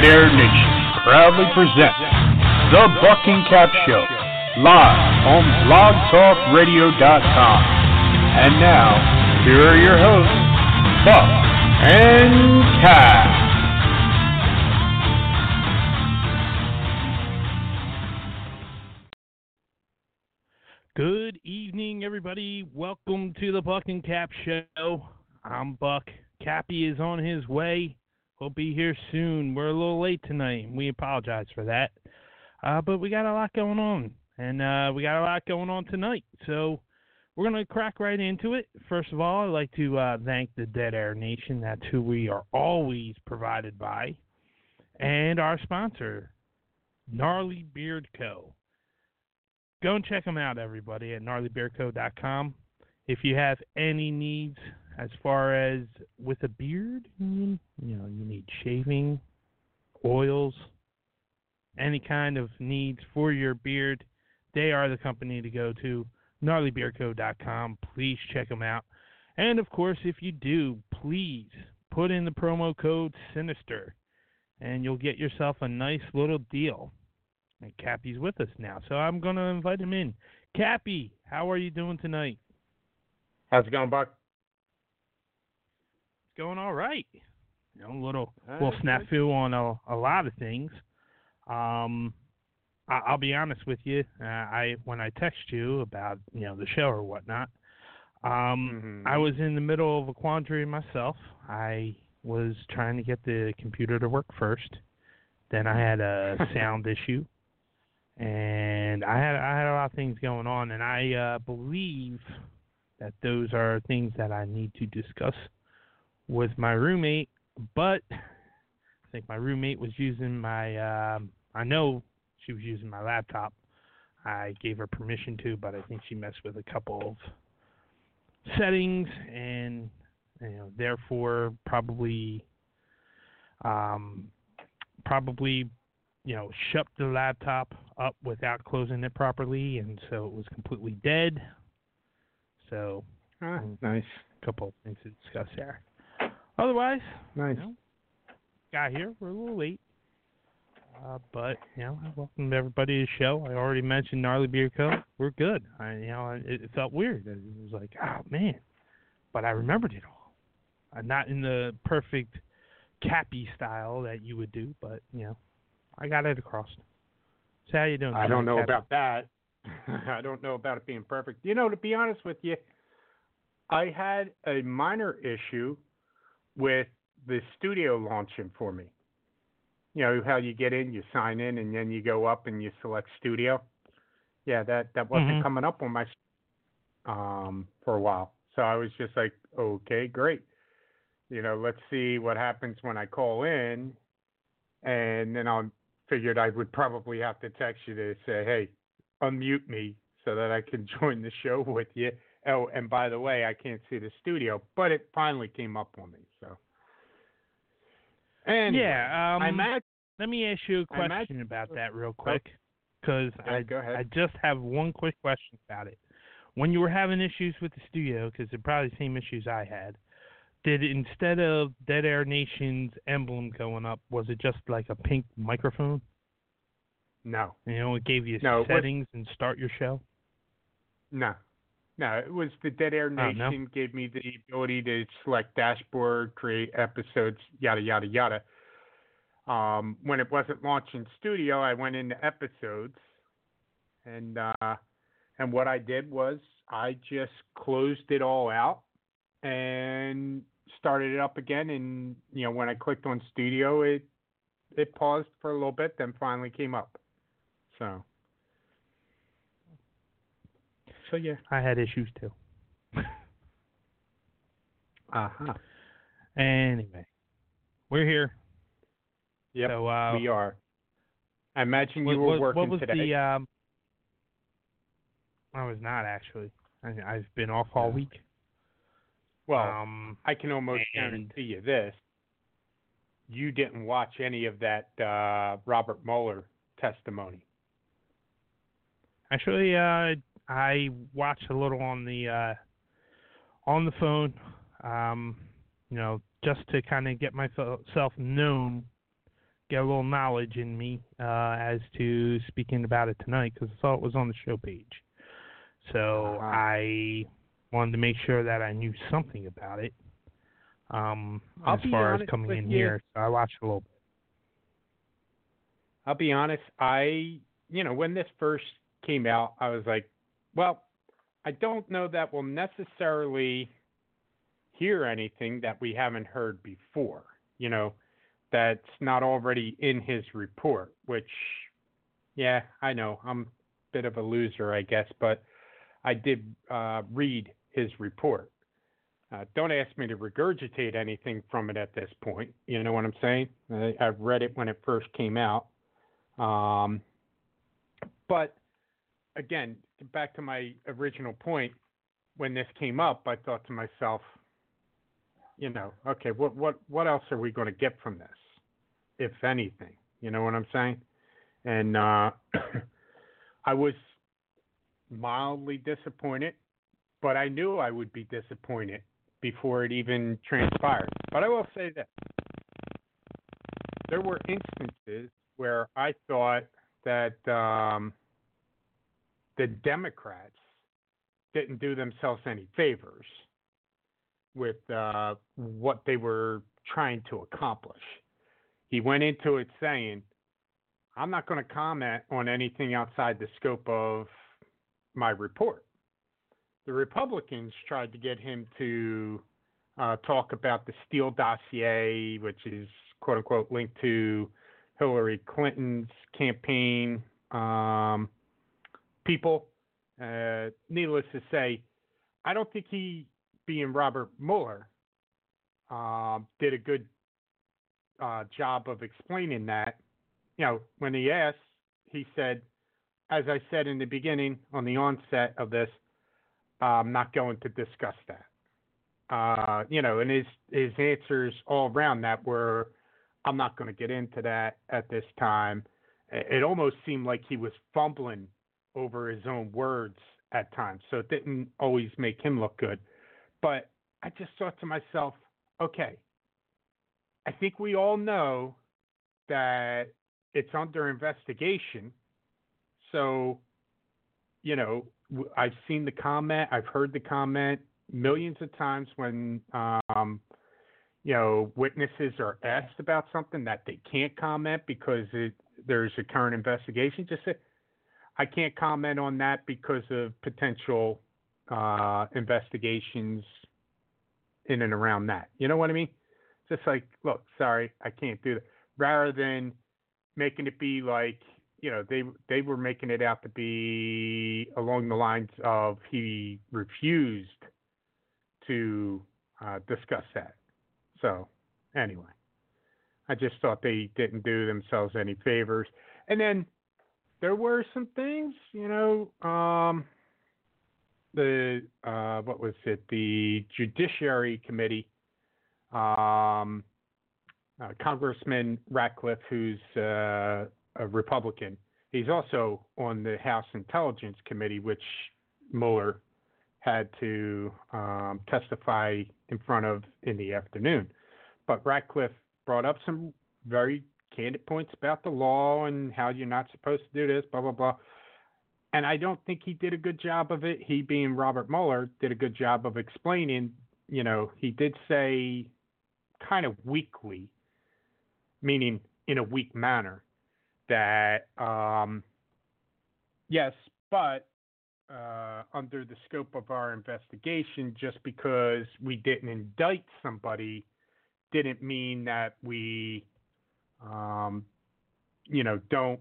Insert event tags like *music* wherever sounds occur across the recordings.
Dead Air Nation proudly presents The Buck N' Cap Show, live on blogtalkradio.com. And now, here are your hosts, Buck and Cap. Good evening, everybody. Welcome to the Buck and Cap Show. I'm Buck. Cappy is on his way. He'll be here soon. We're a little late tonight. We apologize for that. Uh, but we got a lot going on, and uh, we got a lot going on tonight. So we're going to crack right into it. First of all, I'd like to uh, thank the Dead Air Nation. That's who we are always provided by. And our sponsor, Gnarly Beard Co. Go and check them out, everybody, at gnarlybeardco.com. If you have any needs as far as with a beard, you know, you need shaving, oils, any kind of needs for your beard, they are the company to go to. GnarlyBeardCo.com. Please check them out. And of course, if you do, please put in the promo code Sinister, and you'll get yourself a nice little deal. And Cappy's with us now, so I'm going to invite him in. Cappy, how are you doing tonight? How's it going, Buck? Going all right. You know, a little little snafu on a, a lot of things. Um, I, I'll be honest with you. Uh, I when I text you about you know the show or whatnot, um, Mhm. I was in the middle of a quandary myself. I was trying to get the computer to work first. Then I had a *laughs* sound issue, and I had I had a lot of things going on, and I uh, believe that those are things that I need to discuss with my roommate. But I think my roommate was using my. Um, I know she was using my laptop. I gave her permission to, but I think she messed with a couple of settings, and you know, therefore probably, um, probably, you know, shut the laptop up without closing it properly, and so it was completely dead. So Ah, nice, a couple of things to discuss there. Otherwise, nice. you know, got here. We're a little late. Uh, but, you know, welcome everybody to the show. I already mentioned Gnarly Beard Co. We're good. I, you know, it, it felt weird. It was like, oh, man. But I remembered it all. Uh, not in the perfect cappy style that you would do, but, you know, I got it across. So how you doing? I don't know Cappy? about that. *laughs* I don't know about it being perfect. You know, to be honest with you, I had a minor issue with the studio launching for me. You know how you get in, you sign in, and then you go up and you select studio. Yeah, that that wasn't Mhm. coming up on my um for a while. So I was just like, okay, great. You know, let's see what happens when I call in, and then I figured I would probably have to text you to say, hey, unmute me so that I can *laughs* join the show with you. Oh, and by the way, I can't see the studio, but it finally came up on me. So, anyway, yeah, um, I imagine. Let me ask you a I imagine- question about that real quick, because Yeah, I. I just have one quick question about it. When you were having issues with the studio, because they're probably the same issues I had, did instead of Dead Air Nation's emblem going up, was it just like a pink microphone? No, You know, it gave you No, it was- settings and start your show. no, no. It was the Dead Air Oh, no? Nation gave me the ability to select dashboard, create episodes, yada yada yada. Um, when it wasn't launching studio, I went into episodes, and uh, and what I did was I just closed it all out and started it up again. And you know, when I clicked on studio, it it paused for a little bit, then finally came up. So. So yeah. I had issues too. *laughs* Uh huh. Anyway, we're here. Yep. so uh, we are. I imagine what, you were what, working what was today. the? Um, I was not actually. I, I've been off all week. well, um, I can almost guarantee you this: you didn't watch any of that uh, Robert Mueller testimony. Actually, uh, I watched a little on the uh, on the phone, um, you know, just to kind of get myself known get a little knowledge in me uh, as to speaking about it tonight because I saw it was on the show page. So Uh-huh. I wanted to make sure that I knew something about it. Um, as far as coming in you. here, so I watched a little bit. I'll be honest, I, you know, when this first came out, I was like, well, I don't know that we'll necessarily hear anything that we haven't heard before, you know, that's not already in his report, which, yeah, I know, I'm a bit of a loser, I guess, but I did uh, read his report. Uh, don't ask me to regurgitate anything from it at this point. You know what I'm saying? I, I've read it when it first came out. Um, but again, back to my original point, when this came up, I thought to myself, you know, okay, what what what else are we going to get from this, if anything? You know what I'm saying? And uh, *clears throat* I was mildly disappointed, but I knew I would be disappointed before it even transpired. But I will say this: there were instances where I thought that um, the Democrats didn't do themselves any favors with uh, what they were trying to accomplish. He went into it saying, I'm not going to comment on anything outside the scope of my report. The Republicans tried to get him to uh, talk about the Steele dossier, which is quote unquote linked to Hillary Clinton's campaign um, people. Uh, needless to say, I don't think he, being Robert Mueller, um, did a good uh, job of explaining that. You know, when he asked, he said, as I said in the beginning on the onset of this, I'm not going to discuss that. Uh, you know, and his his answers all around that were, I'm not going to get into that at this time. It almost seemed like he was fumbling over his own words at times, so it didn't always make him look good. But I just thought to myself, okay, I think we all know that it's under investigation. So, you know, I've seen the comment, I've heard the comment millions of times when, um, you know, witnesses are asked about something that they can't comment because it, there's a current investigation. Just say, I can't comment on that because of potential uh, investigations in and around that. You know what I mean? Just like, look, sorry, I can't do that. Rather than making it be like, you know, they they were making it out to be along the lines of he refused to uh, discuss that. So, anyway, I just thought they didn't do themselves any favors. And then there were some things, you know, um, the uh, what was it? The Judiciary Committee, um, uh, Congressman Ratcliffe, who's uh, a Republican. He's also on the House Intelligence Committee, which Mueller had to um, testify in front of in the afternoon. But Ratcliffe brought up some very candid points about the law and how you're not supposed to do this, blah blah blah. And I don't think he did a good job of it. He, being Robert Mueller, did a good job of explaining. You know, he did say kind of weakly, meaning in a weak manner, that um, yes, but uh, under the scope of our investigation, just because we didn't indict somebody, didn't mean that we, um, you know, don't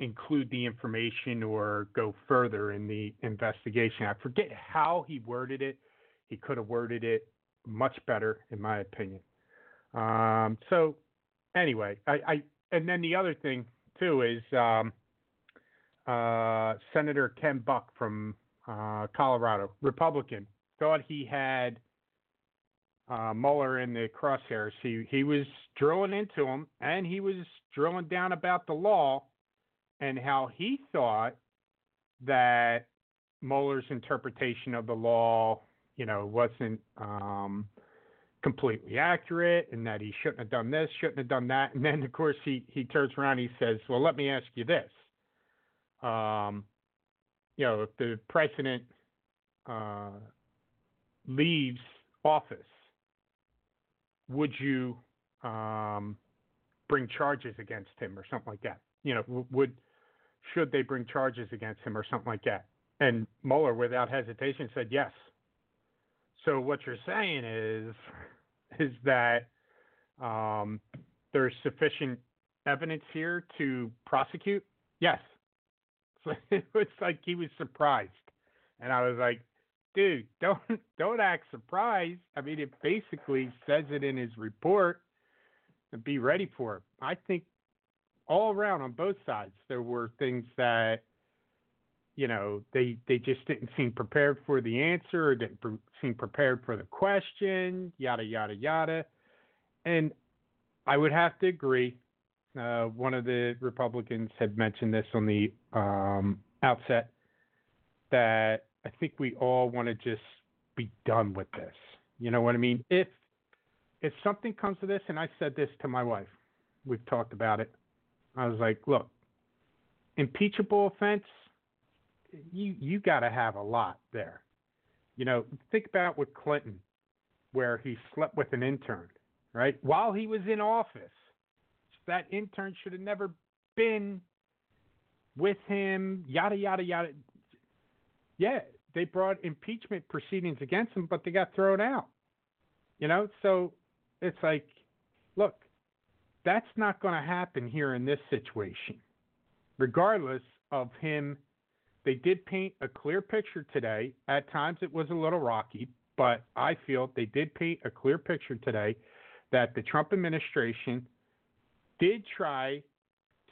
include the information or go further in the investigation. I forget how he worded it. He could have worded it much better, in my opinion. Um, so, anyway, I, I and then the other thing too is um, uh, Senator Ken Buck from uh, Colorado, Republican, thought he had uh, Mueller in the crosshairs. He he was drilling into him, and he was drilling down about the law and how he thought that Mueller's interpretation of the law, you know, wasn't um, completely accurate and that he shouldn't have done this, shouldn't have done that. And then, of course, he, he turns around and he says, Well, let me ask you this. Um, you know, if the president uh, leaves office, would you um, bring charges against him or something like that? You know, would should they bring charges against him or something like that? And Mueller, without hesitation, said yes. So what you're saying is, *laughs* is that um, there's sufficient evidence here to prosecute? Yes. So *laughs* it's like he was surprised, and I was like, dude, *laughs* don't don't act surprised. I mean, it basically says it in his report. Be ready for it. I think all around on both sides there were things that you know they they just didn't seem prepared for the answer or didn't seem prepared for the question yada yada yada and i would have to agree uh, one of the republicans had mentioned this on the um, outset that i think we all want to just be done with this you know what i mean if if something comes to this and i said this to my wife we've talked about it I was like, look, impeachable offense, you you got to have a lot there. You know, think about with Clinton, where he slept with an intern, right? While he was in office, that intern should have never been with him. Yada yada yada. Yeah, they brought impeachment proceedings against him, but they got thrown out. You know, so it's like, look, that's not going to happen here in this situation. Regardless of him, they did paint a clear picture today. At times it was a little rocky, but I feel they did paint a clear picture today that the Trump administration did try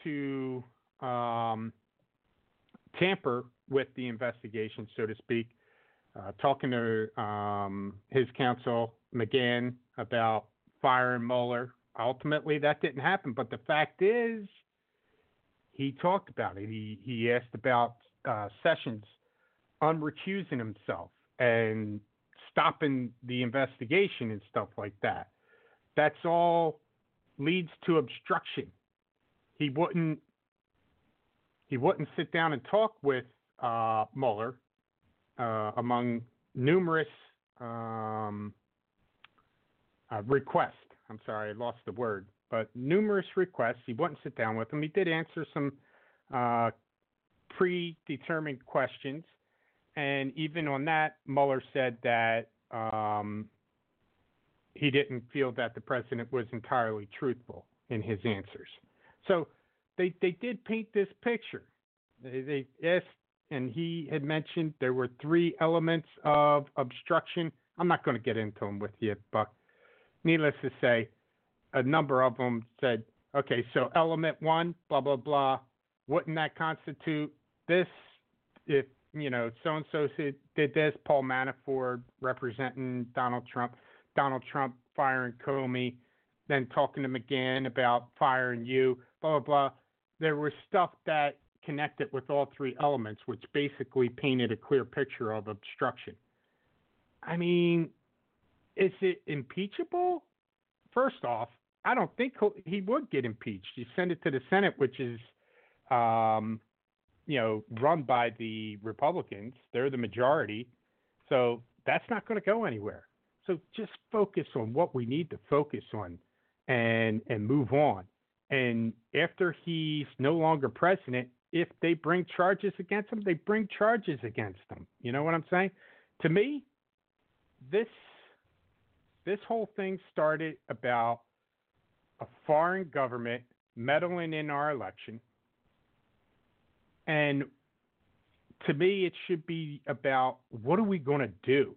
to um, tamper with the investigation, so to speak. Uh, talking to um, his counsel McGahn about firing Mueller ultimately that didn't happen. But the fact is, he talked about it. He he asked about uh, Sessions unrecusing himself and stopping the investigation and stuff like that. That's all leads to obstruction. He wouldn't he wouldn't sit down and talk with uh, Mueller uh, among numerous um, uh, requests I'm sorry, I lost the word, but numerous requests. He wouldn't sit down with them. He did answer some uh, predetermined questions, and even on that, Mueller said that um, he didn't feel that the president was entirely truthful in his answers. So they they did paint this picture. They, they asked, and he had mentioned there were three elements of obstruction. I'm not going to get into them with you, Buck needless to say, a number of them said, okay, so element one, blah, blah, blah, wouldn't that constitute this if, you know, so and so did this, Paul Manafort representing Donald Trump, Donald Trump firing Comey, then talking to McGahn about firing you, blah, blah, blah. There was stuff that connected with all three elements, which basically painted a clear picture of obstruction. I mean, is it impeachable? First off, I don't think he would get impeached. You send it to the Senate, which is, um, you know, run by the Republicans. They're the majority, so that's not going to go anywhere. So just focus on what we need to focus on, and and move on. And after he's no longer president, if they bring charges against them, they bring charges against them. You know what I'm saying? To me, this this whole thing started about a foreign government meddling in our election. And to me, it should be about what are we going to do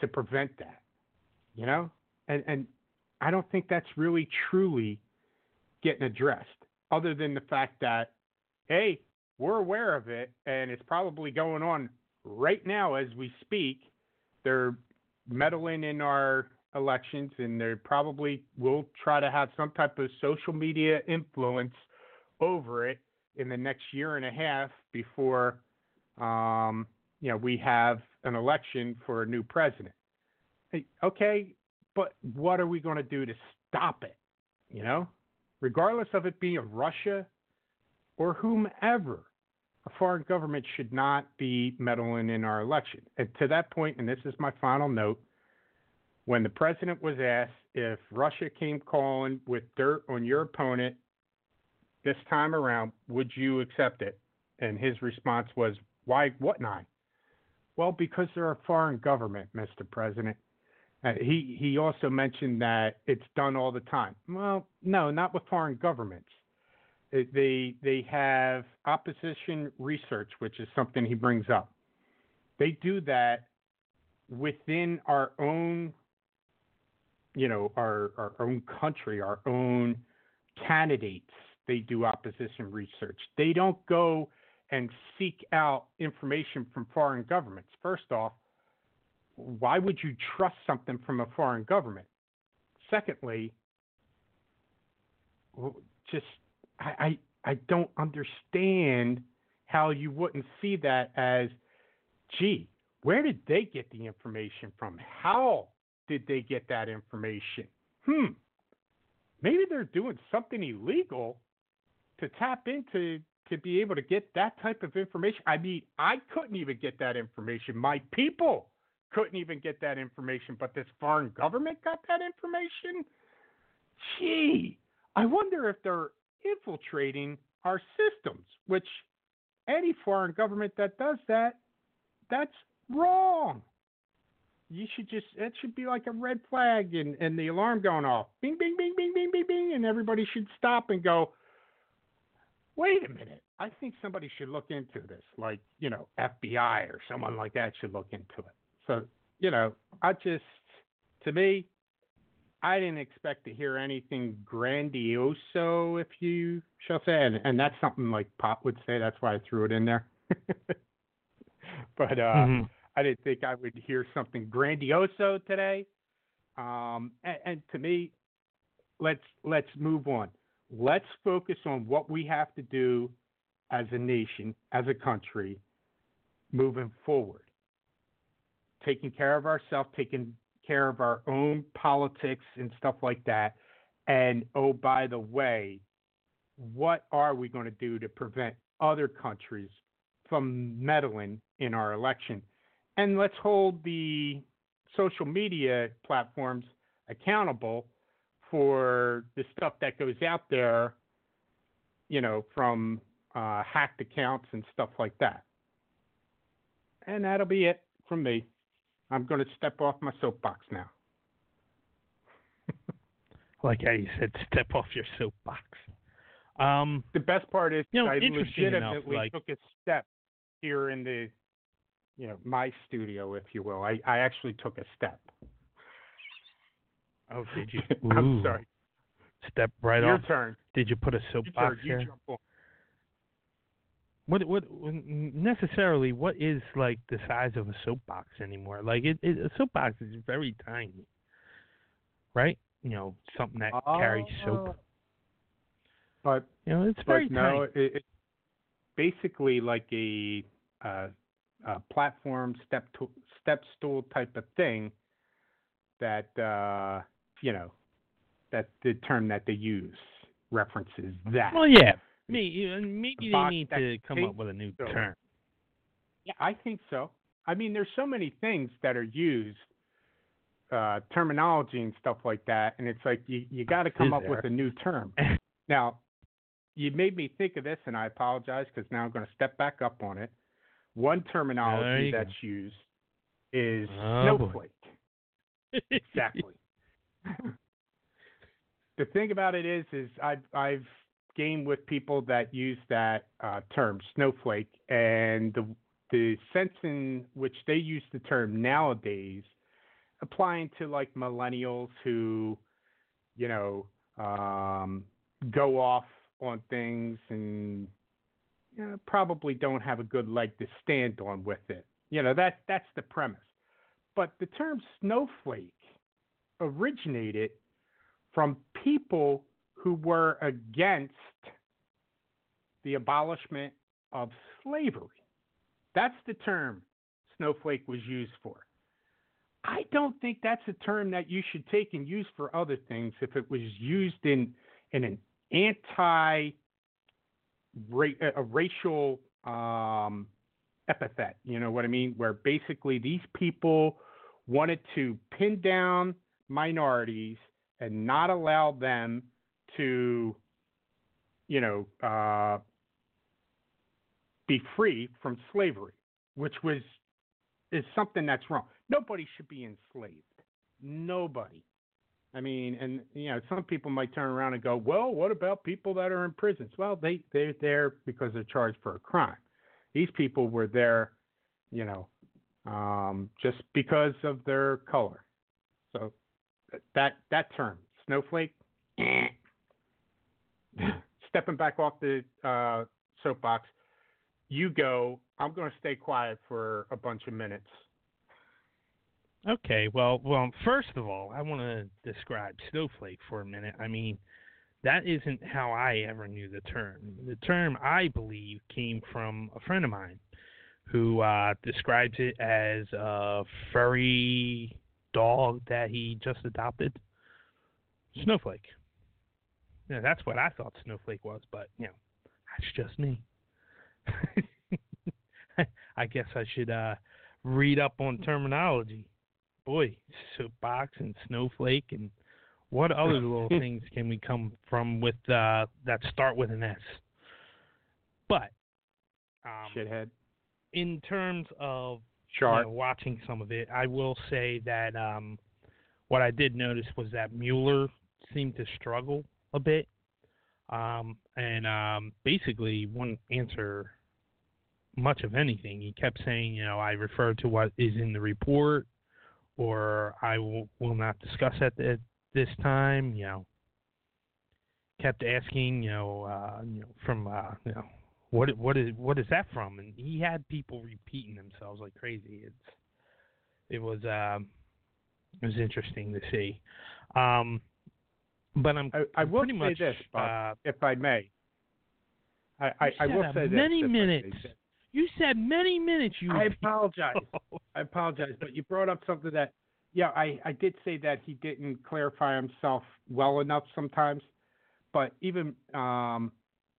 to prevent that? You know? And, and I don't think that's really truly getting addressed, other than the fact that, hey, we're aware of it and it's probably going on right now as we speak. They're meddling in our elections, and they probably will try to have some type of social media influence over it in the next year and a half before um, you know we have an election for a new president. Okay, but what are we going to do to stop it? You know, regardless of it being Russia or whomever, a foreign government should not be meddling in our election. And to that point, and this is my final note, when the president was asked if Russia came calling with dirt on your opponent this time around, would you accept it? And his response was, Why wouldn't I? Well, because they're a foreign government, Mr. President. Uh, he he also mentioned that it's done all the time. Well, no, not with foreign governments. It, they they have opposition research, which is something he brings up. They do that within our own, you know, our our own country, our own candidates. They do opposition research. They don't go and seek out information from foreign governments. First off, why would you trust something from a foreign government? Secondly, just I, I, don't understand how you wouldn't see that as, gee, where did they get the information from? How did they get that information? Hmm, maybe they're doing something illegal to tap into to be able to get that type of information. I mean, I couldn't even get that information. My people couldn't even get that information, but this foreign government got that information? Gee, I wonder if they're infiltrating our systems, which any foreign government that does that, that's wrong. You should just, it should be like a red flag and, and the alarm going off. Bing, bing, bing, bing, bing, bing, bing. And everybody should stop and go, wait a minute. I think somebody should look into this, like, you know, FBI or someone like that should look into it. So, you know, I just, to me, I didn't expect to hear anything grandioso, if you shall say, and, and that's something like Pop would say. That's why I threw it in there. *laughs* but uh, mm-hmm. I didn't think I would hear something grandioso today. Um, and, and to me, let's let's move on. Let's focus on what we have to do as a nation, as a country, moving forward taking care of ourselves, taking care of our own politics and stuff like that. And oh, by the way, what are we going to do to prevent other countries from meddling in our election? And let's hold the social media platforms accountable for the stuff that goes out there, you know, from uh, hacked accounts and stuff like that. And that'll be it from me. I'm going to step off my soapbox now. *laughs* like how you said, step off your soapbox. Um, the best part is you know, I legitimately enough, like, took a step here in the, you know, my studio, if you will. I, I actually took a step. Oh, did you? *laughs* I'm sorry. Step right Your off. Your turn. Did you put a soapbox Your there? What what necessarily what is like the size of a soapbox anymore? Like it, it a soapbox is very tiny, right? You know, something that uh, carries soap. But you know, it's very no, tiny. It, it's basically like a, uh, a platform step to, step stool type of thing. That uh, you know, that the term that they use references that. Well, yeah, me, maybe they need to come up with a new so, term. Yeah, I think so. I mean, there's so many things that are used, uh, terminology and stuff like that, and it's like you you got to come up there? with a new term. *laughs* now, you made me think of this, and I apologize because now I'm going to step back up on it. One terminology that's go. used is oh, snowflake. exactly. *laughs* the thing about it is, is I've I've game with people that use that uh, term, snowflake, and the the sense in which they use the term nowadays, applying to like millennials who, you know, um, go off on things and you know, probably don't have a good leg to stand on with it. You know, that that's the premise. But the term snowflake originated from people who were against the abolishment of slavery. That's the term snowflake was used for. I don't think that's a term that you should take and use for other things if it was used in in an anti a racial um, epithet. You know what I mean? Where basically these people wanted to pin down minorities and not allow them to, you know, uh, be free from slavery, which was is something that's wrong. Nobody should be enslaved. Nobody. I mean, and you know, some people might turn around and go, "Well, what about people that are in prisons?" Well, they they're there because they're charged for a crime. These people were there, you know, um, just because of their color. So that that term, snowflake, *laughs* stepping back off the uh, soapbox, you go. I'm going to stay quiet for a bunch of minutes. Okay, well, well, first of all, I want to describe snowflake for a minute. I mean, that isn't how I ever knew the term. The term, I believe, came from a friend of mine who uh, describes it as a furry dog that he just adopted. Snowflake. Yeah, that's what I thought snowflake was, but you know, that's just me. *laughs* I guess I should uh, read up on terminology. Boy, soapbox and snowflake and what other little *laughs* things can we come from with uh, that start with an S? But um, shithead. In terms of you know, watching some of it, I will say that um, what I did notice was that Mueller seemed to struggle a bit, um, and um, basically wouldn't answer much of anything. He kept saying, you know, I refer to what is in the report, or I will, will not discuss at, at this time. You know, kept asking, you know, uh, you know, from uh, you know, what what is what is that from? And he had people repeating themselves like crazy. It's it was um, it was interesting to see. Um, but I'm I, I will pretty say much, this, Bob, uh, if I may. I, I, I will say many this. minutes. You said many minutes. You. I *laughs* apologize. I apologize, but you brought up something that, yeah, I, I did say that he didn't clarify himself well enough sometimes, but even um,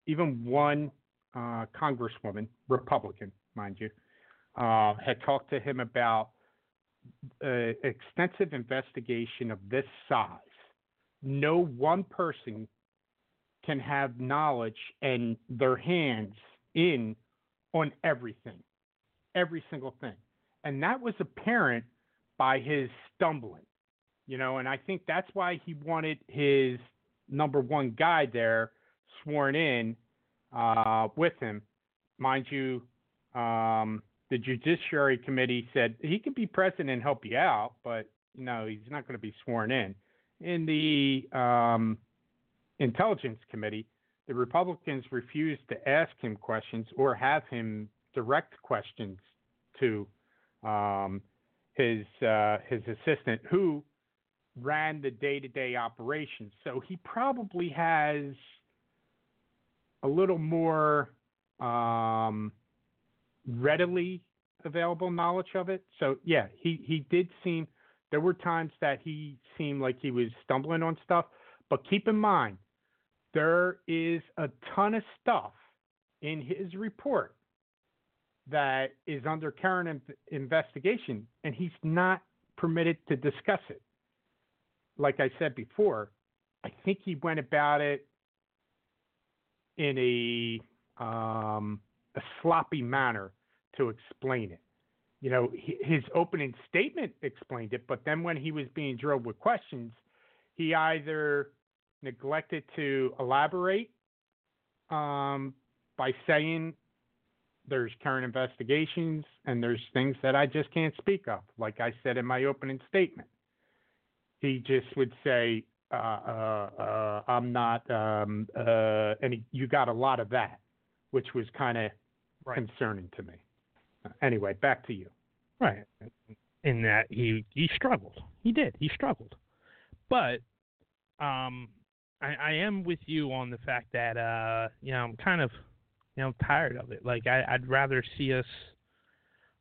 even one uh, congresswoman, Republican, mind you, uh, had talked to him about uh, extensive investigation of this size. No one person can have knowledge and their hands in on everything, every single thing. And that was apparent by his stumbling, you know, and I think that's why he wanted his number one guy there sworn in uh, with him. Mind you, um, the Judiciary Committee said he could be president and help you out, but no, he's not going to be sworn in. In the um, Intelligence Committee, the Republicans refused to ask him questions or have him direct questions to um, his uh, his assistant, who ran the day-to-day operations. So he probably has a little more um, readily available knowledge of it. So yeah, he he did seem. There were times that he seemed like he was stumbling on stuff, but keep in mind there is a ton of stuff in his report that is under current investigation, and he's not permitted to discuss it. Like I said before, I think he went about it in a um, a sloppy manner to explain it. You know, his opening statement explained it, but then when he was being drilled with questions, he either neglected to elaborate um, by saying there's current investigations and there's things that I just can't speak of, like I said in my opening statement. He just would say, uh, uh, uh, I'm not, um, uh, and he, you got a lot of that, which was kind of right. concerning to me. Anyway, back to you. Right. In that he he struggled. He did. He struggled. But um I, I am with you on the fact that uh, you know I'm kind of you know tired of it. Like I, I'd rather see us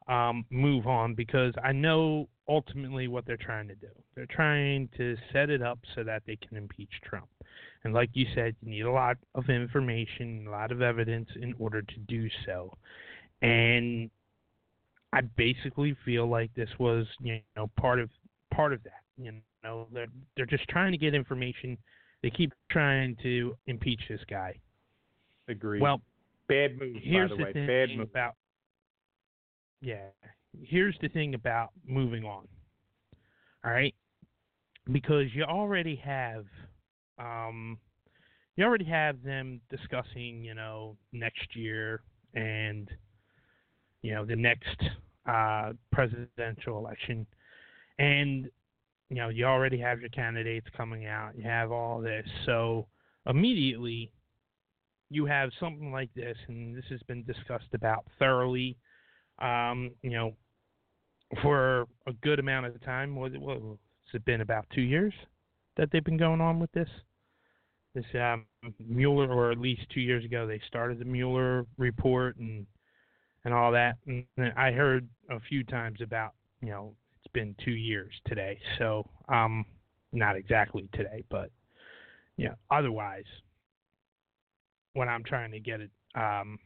um, move on because I know ultimately what they're trying to do. They're trying to set it up so that they can impeach Trump. And like you said, you need a lot of information, a lot of evidence in order to do so. And I basically feel like this was, you know, part of part of that. You know, they're they're just trying to get information. They keep trying to impeach this guy. Agreed. Well, bad move. Here's by the, the way, thing bad move. about yeah. Here's the thing about moving on. All right, because you already have, um, you already have them discussing, you know, next year and, you know, the next uh, presidential election, and you know, you already have your candidates coming out. You have all this, so immediately you have something like this, and this has been discussed about thoroughly, um, you know, for a good amount of time. What, what has it been about two years that they've been going on with this? This um, Mueller, or at least two years ago, they started the Mueller report and and all that. And I heard a few times about, you know, it's been two years today. So, um, not exactly today, but yeah. Otherwise, what I'm trying to get it, um,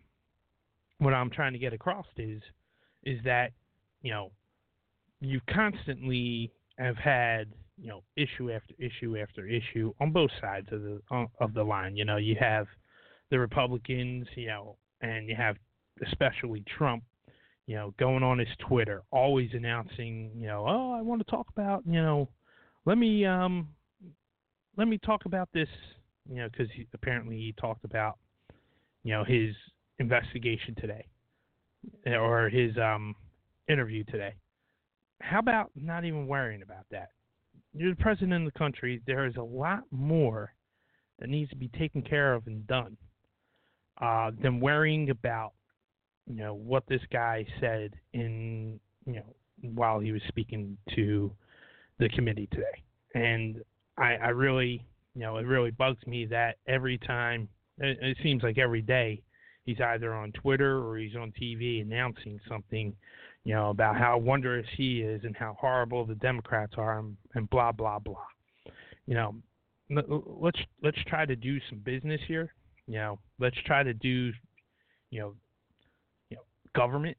what I'm trying to get across is, is that, you know, you constantly have had, you know, issue after issue after issue on both sides of the uh, of the line. You know, you have the Republicans, you know, and you have especially Trump, you know, going on his Twitter, always announcing, you know, oh, I want to talk about, you know, let me um, let me talk about this, you know, because apparently he talked about, you know, his investigation today, or his um interview today. How about not even worrying about that? You're the president of the country. There is a lot more that needs to be taken care of and done uh, than worrying about you know what this guy said in you know while he was speaking to the committee today, and I, I really you know it really bugs me that every time it, it seems like every day he's either on Twitter or he's on TV announcing something you know about how wondrous he is and how horrible the Democrats are and, and blah blah blah. You know, let's let's try to do some business here. You know, let's try to do you know government,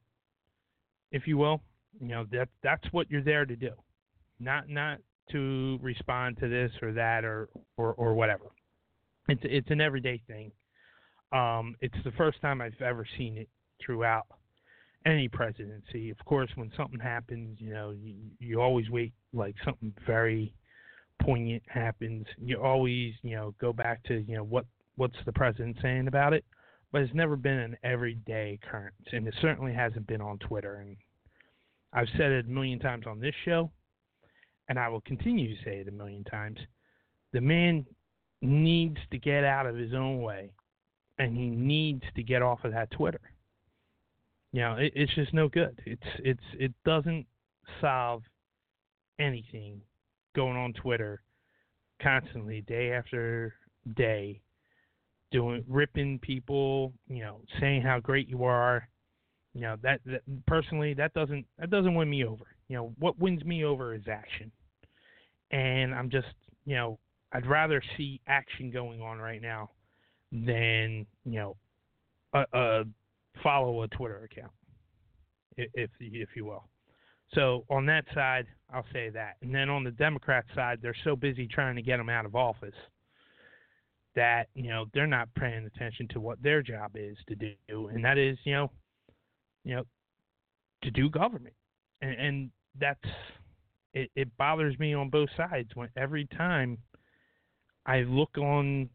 if you will. You know that that's what you're there to do, not not to respond to this or that or or, or whatever. It's it's an everyday thing. Um, it's the first time I've ever seen it throughout any presidency. Of course, when something happens, you know, you, you always wait like something very poignant happens. You always, you know, go back to, you know, what what's the president saying about it but it's never been an everyday occurrence, and it certainly hasn't been on Twitter. And I've said it a million times on this show, and I will continue to say it a million times. The man needs to get out of his own way, and he needs to get off of that Twitter. You know, it, it's just no good. It's it's it doesn't solve anything going on Twitter constantly, day after day, doing ripping people, you know, saying how great you are. You know, that, that personally that doesn't that doesn't win me over. You know, what wins me over is action. And I'm just, you know, I'd rather see action going on right now than, you know, a, a follow a Twitter account, if if you will. So on that side, I'll say that. And then on the Democrat side, they're so busy trying to get him out of office that you know they're not paying attention to what their job is to do, and that is you know, you know, to do government, and, and that's it, it bothers me on both sides when every time I look on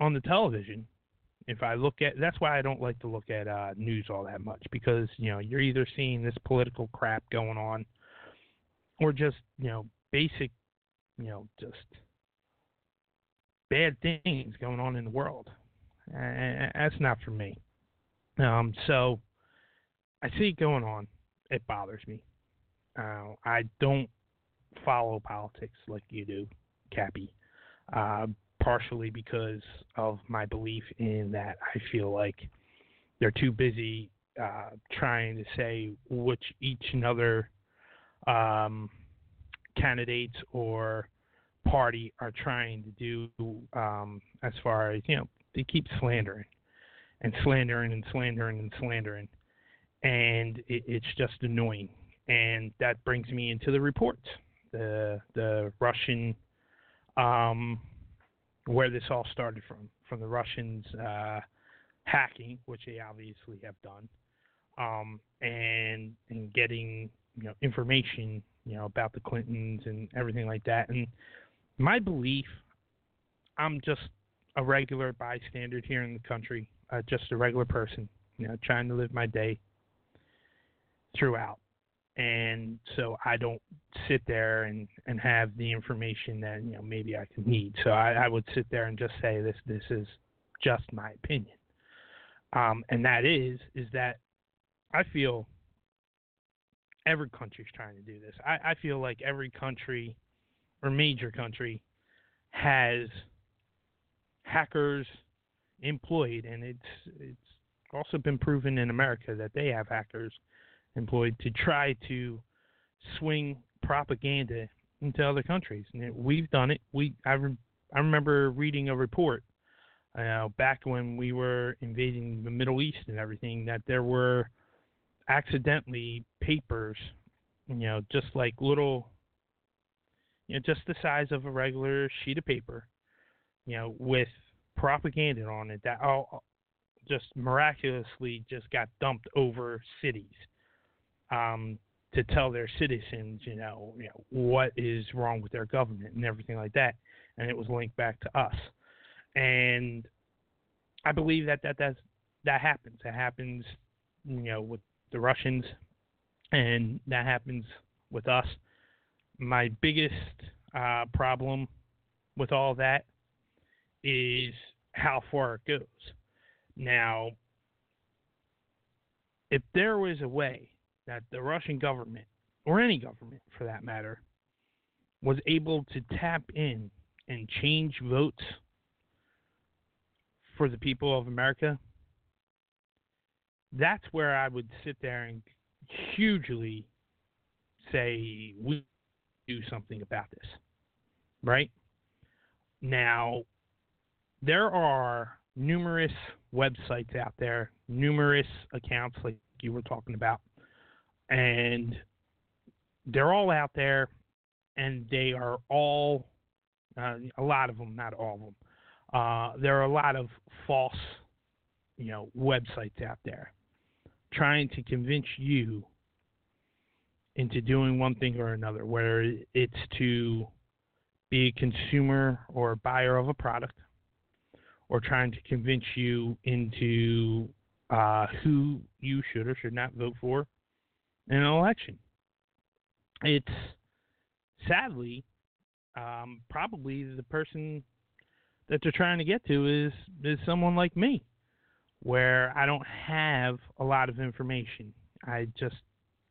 on the television if I look at that's why I don't like to look at uh, news all that much because you know you're either seeing this political crap going on or just you know basic you know just bad things going on in the world. And that's not for me. Um, so I see it going on. It bothers me. Uh, I don't follow politics like you do, Cappy. Uh, partially because of my belief in that I feel like they're too busy uh, trying to say which each another um, candidates or party are trying to do um, as far as you know they keep slandering and slandering and slandering and slandering. And it, it's just annoying. And that brings me into the reports the the russian um, where this all started from from the russians uh, hacking which they obviously have done um, and and getting you know information you know about the clintons and everything like that. And my belief, I'm just a regular bystander here in the country, uh, just a regular person, you know, trying to live my day throughout. And so I don't sit there and, and have the information that you know maybe I could need. So I, I would sit there and just say this this is just my opinion. Um, and that is is that I feel every country's trying to do this. I, I feel like every country or major country has hackers employed, and it's it's also been proven in America that they have hackers employed to try to swing propaganda into other countries. And we've done it. We I re, I remember reading a report uh, back when we were invading the Middle East and everything that there were accidentally papers, you know, just like little you know, just the size of a regular sheet of paper, you know, with propaganda on it that all just miraculously just got dumped over cities um, to tell their citizens, you know, you know, what is wrong with their government and everything like that, and it was linked back to us, and I believe that that that's, that happens. That happens, you know, with the Russians, and that happens with us my biggest uh, problem with all that is how far it goes. Now, if there was a way that the Russian government, or any government for that matter, was able to tap in and change votes for the people of America, that's where I would sit there and hugely say we do something about this. Right? Now, there are numerous websites out there, numerous accounts like you were talking about, and they're all out there, and they are all, uh, a lot of them, not all of them. Uh, there are a lot of false, you know, websites out there trying to convince you into doing one thing or another, whether it's to be a consumer or buyer of a product, or trying to convince you into uh, who you should or should not vote for in an election. It's sadly um, probably the person that they're trying to get to is is someone like me, where I don't have a lot of information. I just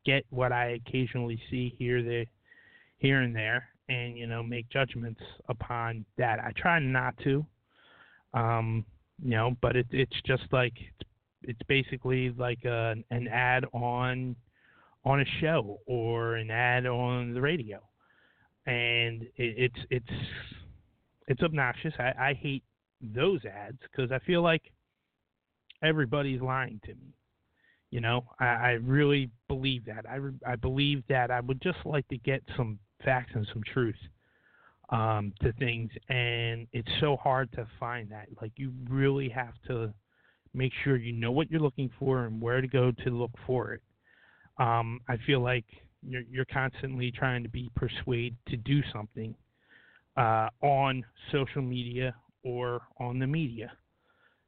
get what I occasionally see here, there, here and there, and you know make judgments upon that. I try not to, um, you know, but it, it's just like it's, it's basically like a, an ad on on a show or an ad on the radio, and it, it's it's it's obnoxious. I, I hate those ads because I feel like everybody's lying to me. You know, I, I really believe that. I, I believe that I would just like to get some facts and some truth um, to things, and it's so hard to find that. Like, you really have to make sure you know what you're looking for and where to go to look for it. Um, I feel like you're, you're constantly trying to be persuaded to do something uh, on social media or on the media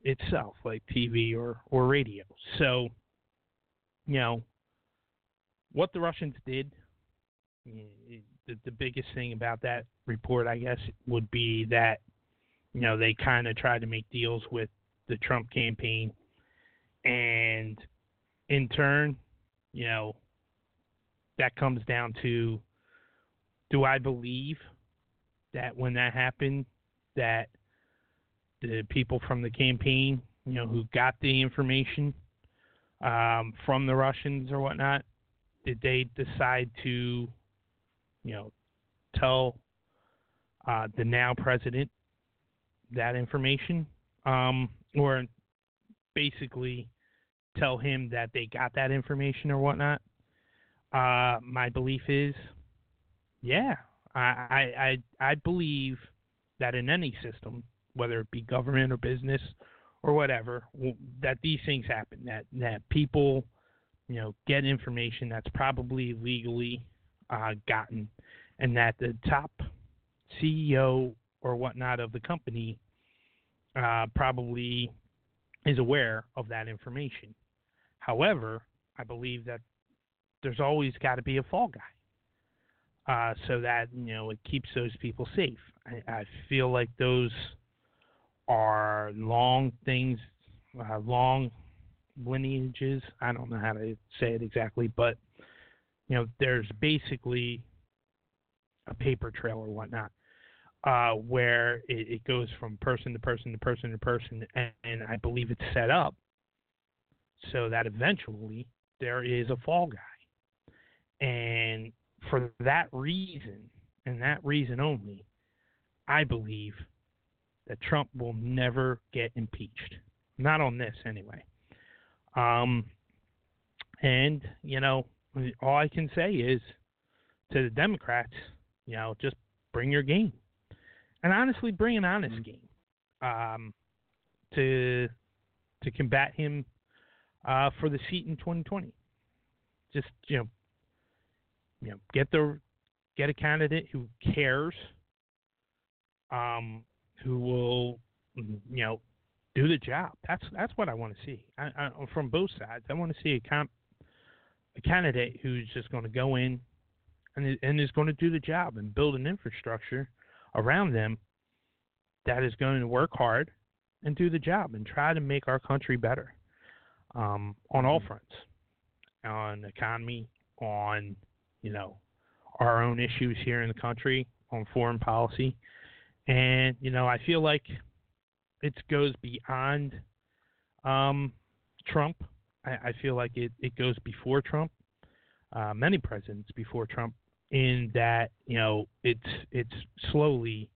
itself, like TV or, or radio. So, you know, what the Russians did, eh, the, the biggest thing about that report, I guess, would be that, you know, they kind of tried to make deals with the Trump campaign. And in turn, you know, that comes down to do I believe that when that happened, that the people from the campaign, you know, who got the information, um, from the Russians or whatnot? Did they decide to you know, tell uh, the now president that information, um, or basically tell him that they got that information or whatnot. Uh, my belief is, yeah, I, I I I believe that in any system, whether it be government or business or whatever, that these things happen. That that people, you know, get information that's probably legally uh, gotten, and that the top CEO or whatnot of the company uh, probably is aware of that information. However, I believe that there's always got to be a fall guy. Uh, so that you know it keeps those people safe. I, I feel like those are long things, uh, long lineages. I don't know how to say it exactly, but you know, there's basically a paper trail or whatnot uh, where it, it, goes from person to person to person to person, and, and I believe it's set up so that eventually there is a fall guy. And for that reason, and that reason only, I believe that Trump will never get impeached. Not on this, anyway. Um, and, you know, all I can say is to the Democrats, you know, just bring your game. And honestly, bring an honest mm-hmm. game um, to to combat him uh, for the seat in 2020. Just you know, you know, get the get a candidate who cares, um, who will you know do the job. That's that's what I want to see I, I, from both sides. I want to see a comp, a candidate who's just going to go in and and is going to do the job and build an infrastructure around them that is going to work hard and do the job and try to make our country better um, on all mm-hmm. fronts, on economy, on you know our own issues here in the country, on foreign policy, and you know I feel like it goes beyond um, Trump. I, I, feel like it, it goes before Trump, uh, many presidents before Trump, in that you know it's it's slowly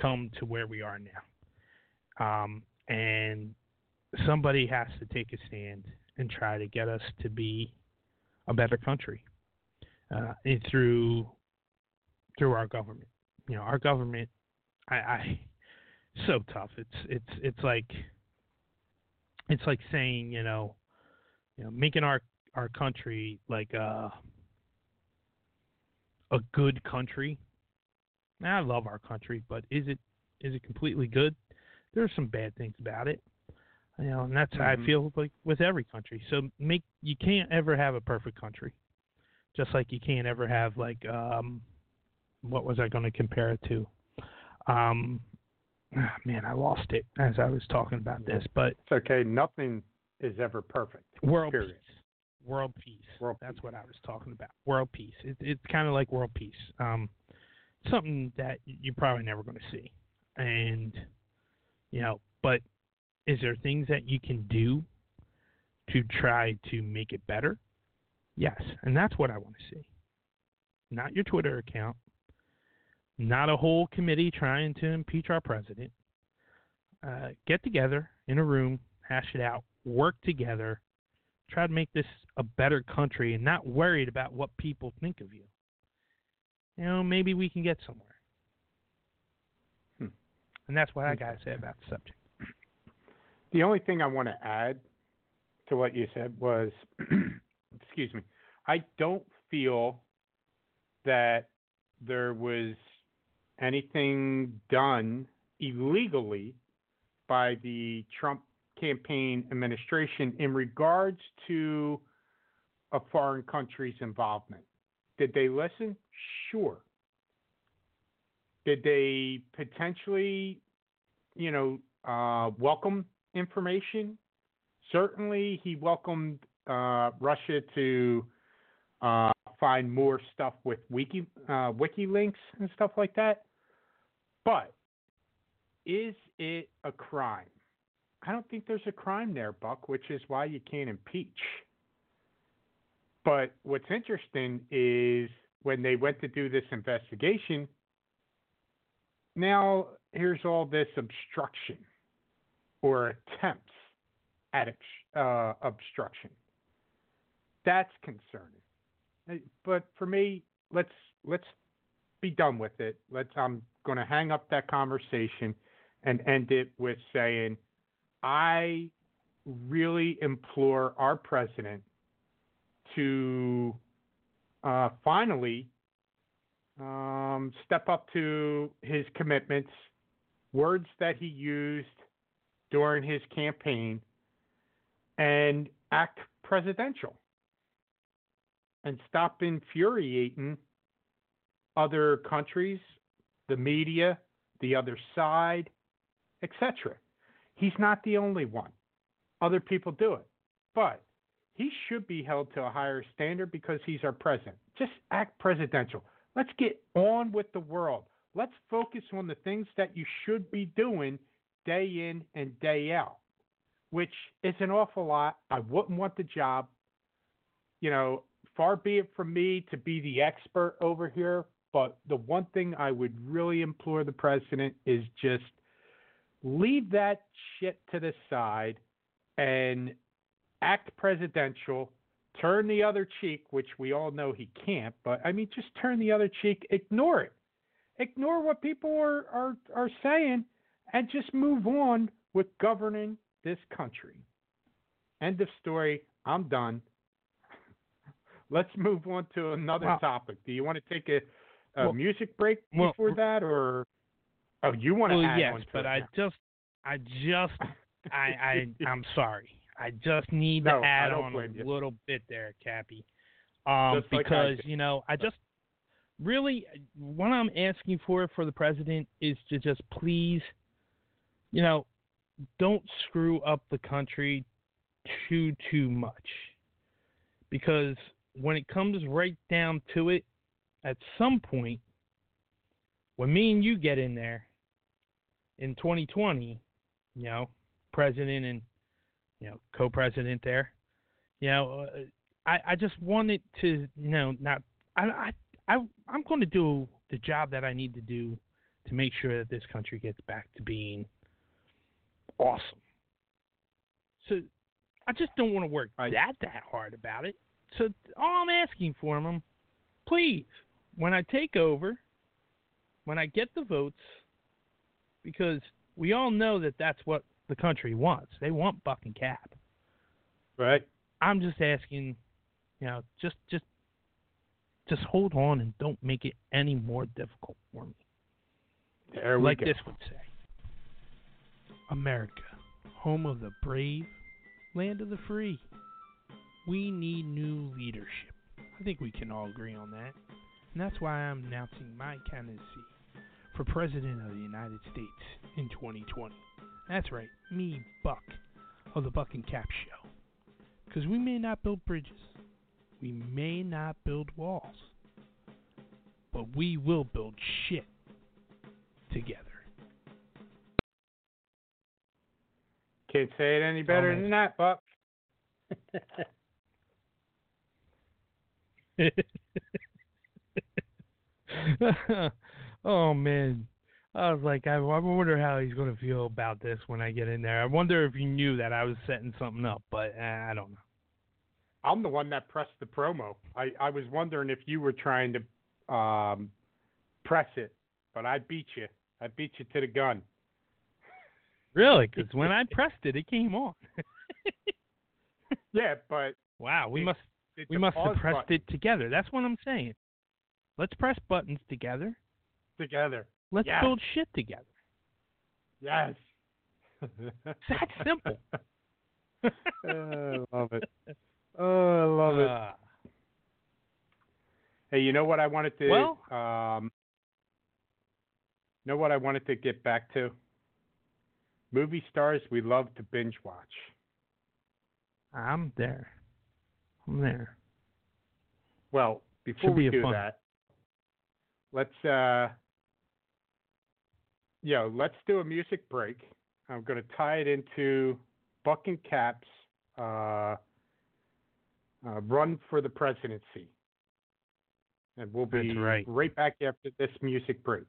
come to where we are now, um, and somebody has to take a stand and try to get us to be a better country uh, through through our government. You know, our government, I, I so tough. It's it's it's like it's like saying you know, you know, making our our country like a a good country. I love our country, but is it is it completely good? There are some bad things about it. You know, and that's mm-hmm. how I mm-hmm. feel like with every country. So make you can't ever have a perfect country. Just like you can't ever have like um what was I going to compare it to? Um *sighs* man, I lost it as I was talking about this, but it's okay. Nothing is ever perfect. World period. peace. World peace. World That's peace. what I was talking about. World peace. It, it's kind of like world peace. Um, something that you're probably never going to see, and you know, but is there things that you can do to try to make it better? Yes, and that's what I want to see. Not your Twitter account, not a whole committee trying to impeach our president. Uh, get together in a room, hash it out, work together, try to make this a better country, and not worried about what people think of you. You know, maybe we can get somewhere. Hmm. And that's what I got to say about the subject. The only thing I want to add to what you said was, *clears throat* excuse me, I don't feel that there was anything done illegally by the Trump campaign administration in regards to a foreign country's involvement. Did they listen? Sure. Did they potentially, you know, uh, welcome information? Certainly, he welcomed uh, Russia to uh, find more stuff with Wiki uh, WikiLeaks and stuff like that. But is it a crime? I don't think there's a crime there, Buck, which is why you can't impeach. But what's interesting is when they went to do this investigation, now here's all this obstruction or attempts at uh, obstruction. That's concerning. But for me, let's let's be done with it. Let's. I'm going to hang up that conversation and end it with saying, I really implore our president to uh, finally um, step up to his commitments, words that he used during his campaign, and act presidential and stop infuriating other countries, the media, the other side, etc. He's not the only one. Other people do it. But he should be held to a higher standard because he's our president. Just act presidential. Let's get on with the world. Let's focus on the things that you should be doing day in and day out, which is an awful lot. I wouldn't want the job. You know, far be it from me to be the expert over here, but the one thing I would really implore the president is just leave that shit to the side and act presidential, turn the other cheek, which we all know he can't, but I mean, just turn the other cheek, ignore it. Ignore what people are, are, are saying and just move on with governing this country. End of story. I'm done. *laughs* Let's move on to another Wow. topic. Do you want to take a, a Well- music break well, before that, or oh, you want to Well, add yes, but I now? just, I just, I, I, *laughs* I'm sorry. I just need No, to add on a you. little bit there, Cappy. Um, like because did. you know, I just really what I'm asking for for the president is to just please, you know, don't screw up the country too too much. Because when it comes right down to it, at some point, when me and you get in there in 2020, you know, president and you know co-president there, you know, uh, I I just wanted to you know not I I, I I'm going to do the job that I need to do to make sure that this country gets back to being awesome. So I just don't want to work that that hard about it. So all I'm asking for them, please, when I take over, when I get the votes, because we all know that that's what the country wants. They want Buck and Cap. right? I'm just asking, you know, just just just hold on and don't make it any more difficult for me. There we like this would say. America, home of the brave, land of the free. We need new leadership. I think we can all agree on that. And that's why I'm announcing my candidacy for President of the United States in 2020. That's right, me, Buck, of the Buck and Cap Show. Because we may not build bridges, we may not build walls, but we will build shit together. Can't say it any better than that, Buck. *laughs* *laughs* oh man, I was like, I, I wonder how he's gonna feel about this when I get in there. I wonder if he knew that I was setting something up, but uh, I don't know. I'm the one that pressed the promo. I, I was wondering if you were trying to um, press it, but I beat you. I beat you to the gun. Really? Because when I pressed it, it came on. *laughs* Yeah, but wow, we It- must we must have pressed button it together. That's what I'm saying. Let's press buttons together. together. Let's Yes. build shit together. Yes. *laughs* It's that simple. *laughs* oh, I love it. Oh, I love it. Uh, Hey, you know what I wanted to Well- um know what I wanted to get back to? Movie stars we love to binge watch. I'm there. I'm there. Well, before Should we be do fun- that, let's uh yeah, let's do a music break. I'm going to tie it into Buck and Cap's uh, uh, run for the presidency. And we'll be That's right. back after this music break.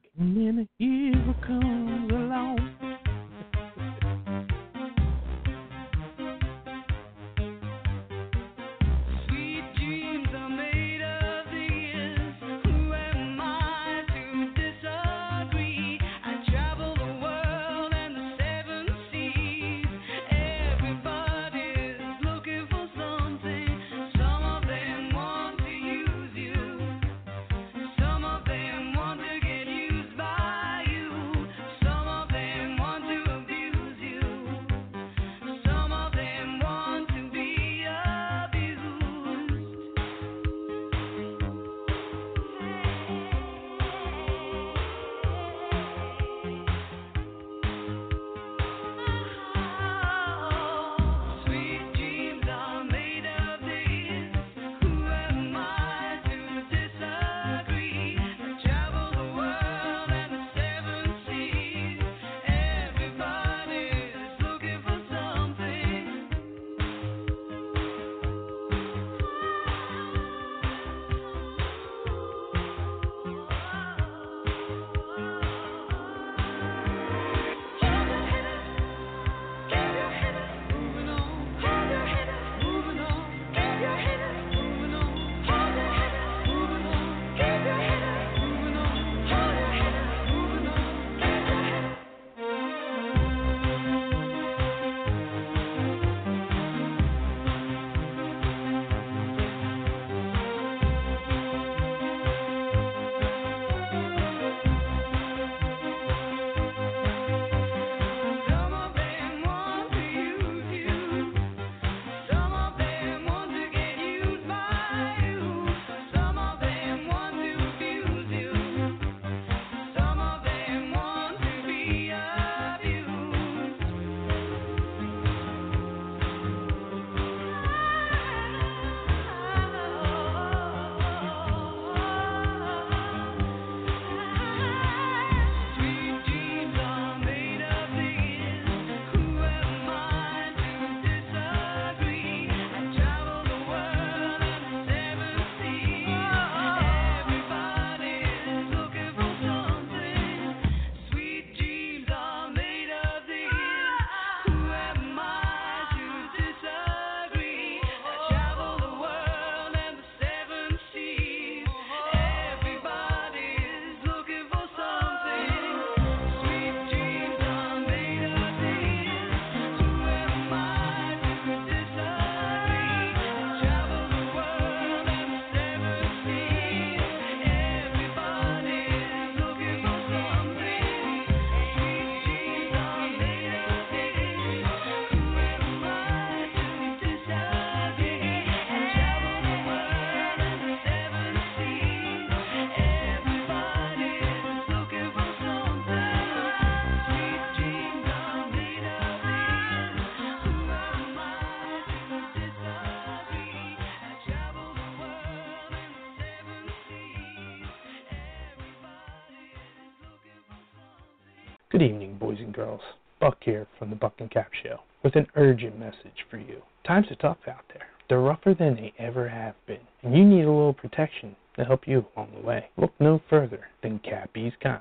And girls. Buck here from the Buck and Cap Show with an urgent message for you. Times are tough out there. They're rougher than they ever have been, and you need a little protection to help you along the way. Look no further than Cappy's Condoms.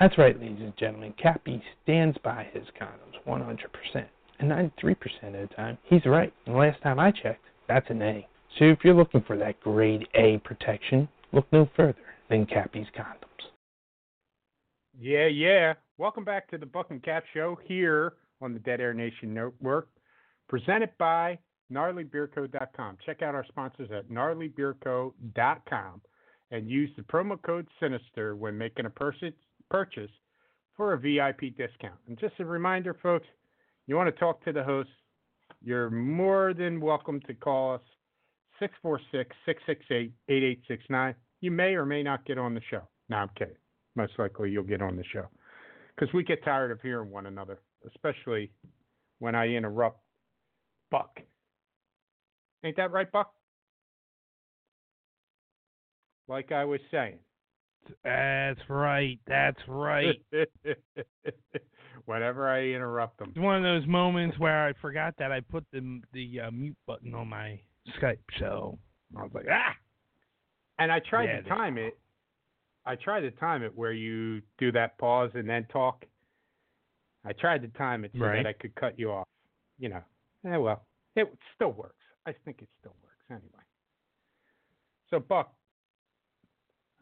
That's right, ladies and gentlemen. Cappy stands by his condoms 100%. And 93% of the time, he's right. And the last time I checked, that's an A. So if you're looking for that grade A protection, look no further than Cappy's Condoms. Yeah, yeah. Welcome back to the Buck and Cap Show here on the Dead Air Nation Network, presented by gnarlybeardco.com. Check out our sponsors at gnarlybeardco.com and use the promo code Sinister when making a purchase purchase for a VIP discount. And just a reminder, folks, you want to talk to the host, you're more than welcome to call us 646 668 8869. You may or may not get on the show. No, I'm kidding. Most likely you'll get on the show because we get tired of hearing one another, especially when I interrupt Buck. Ain't that right, Buck? Like I was saying. That's right. That's right. *laughs* Whenever I interrupt them. It's one of those moments where I forgot that I put the the uh, mute button on my Skype, so I was like, ah. And I tried Yeah, to time it. I tried to time it where you do that pause and then talk. I tried to time it so Right. that I could cut you off. You know. Eh, well, it still works. I think it still works anyway. So, Buck,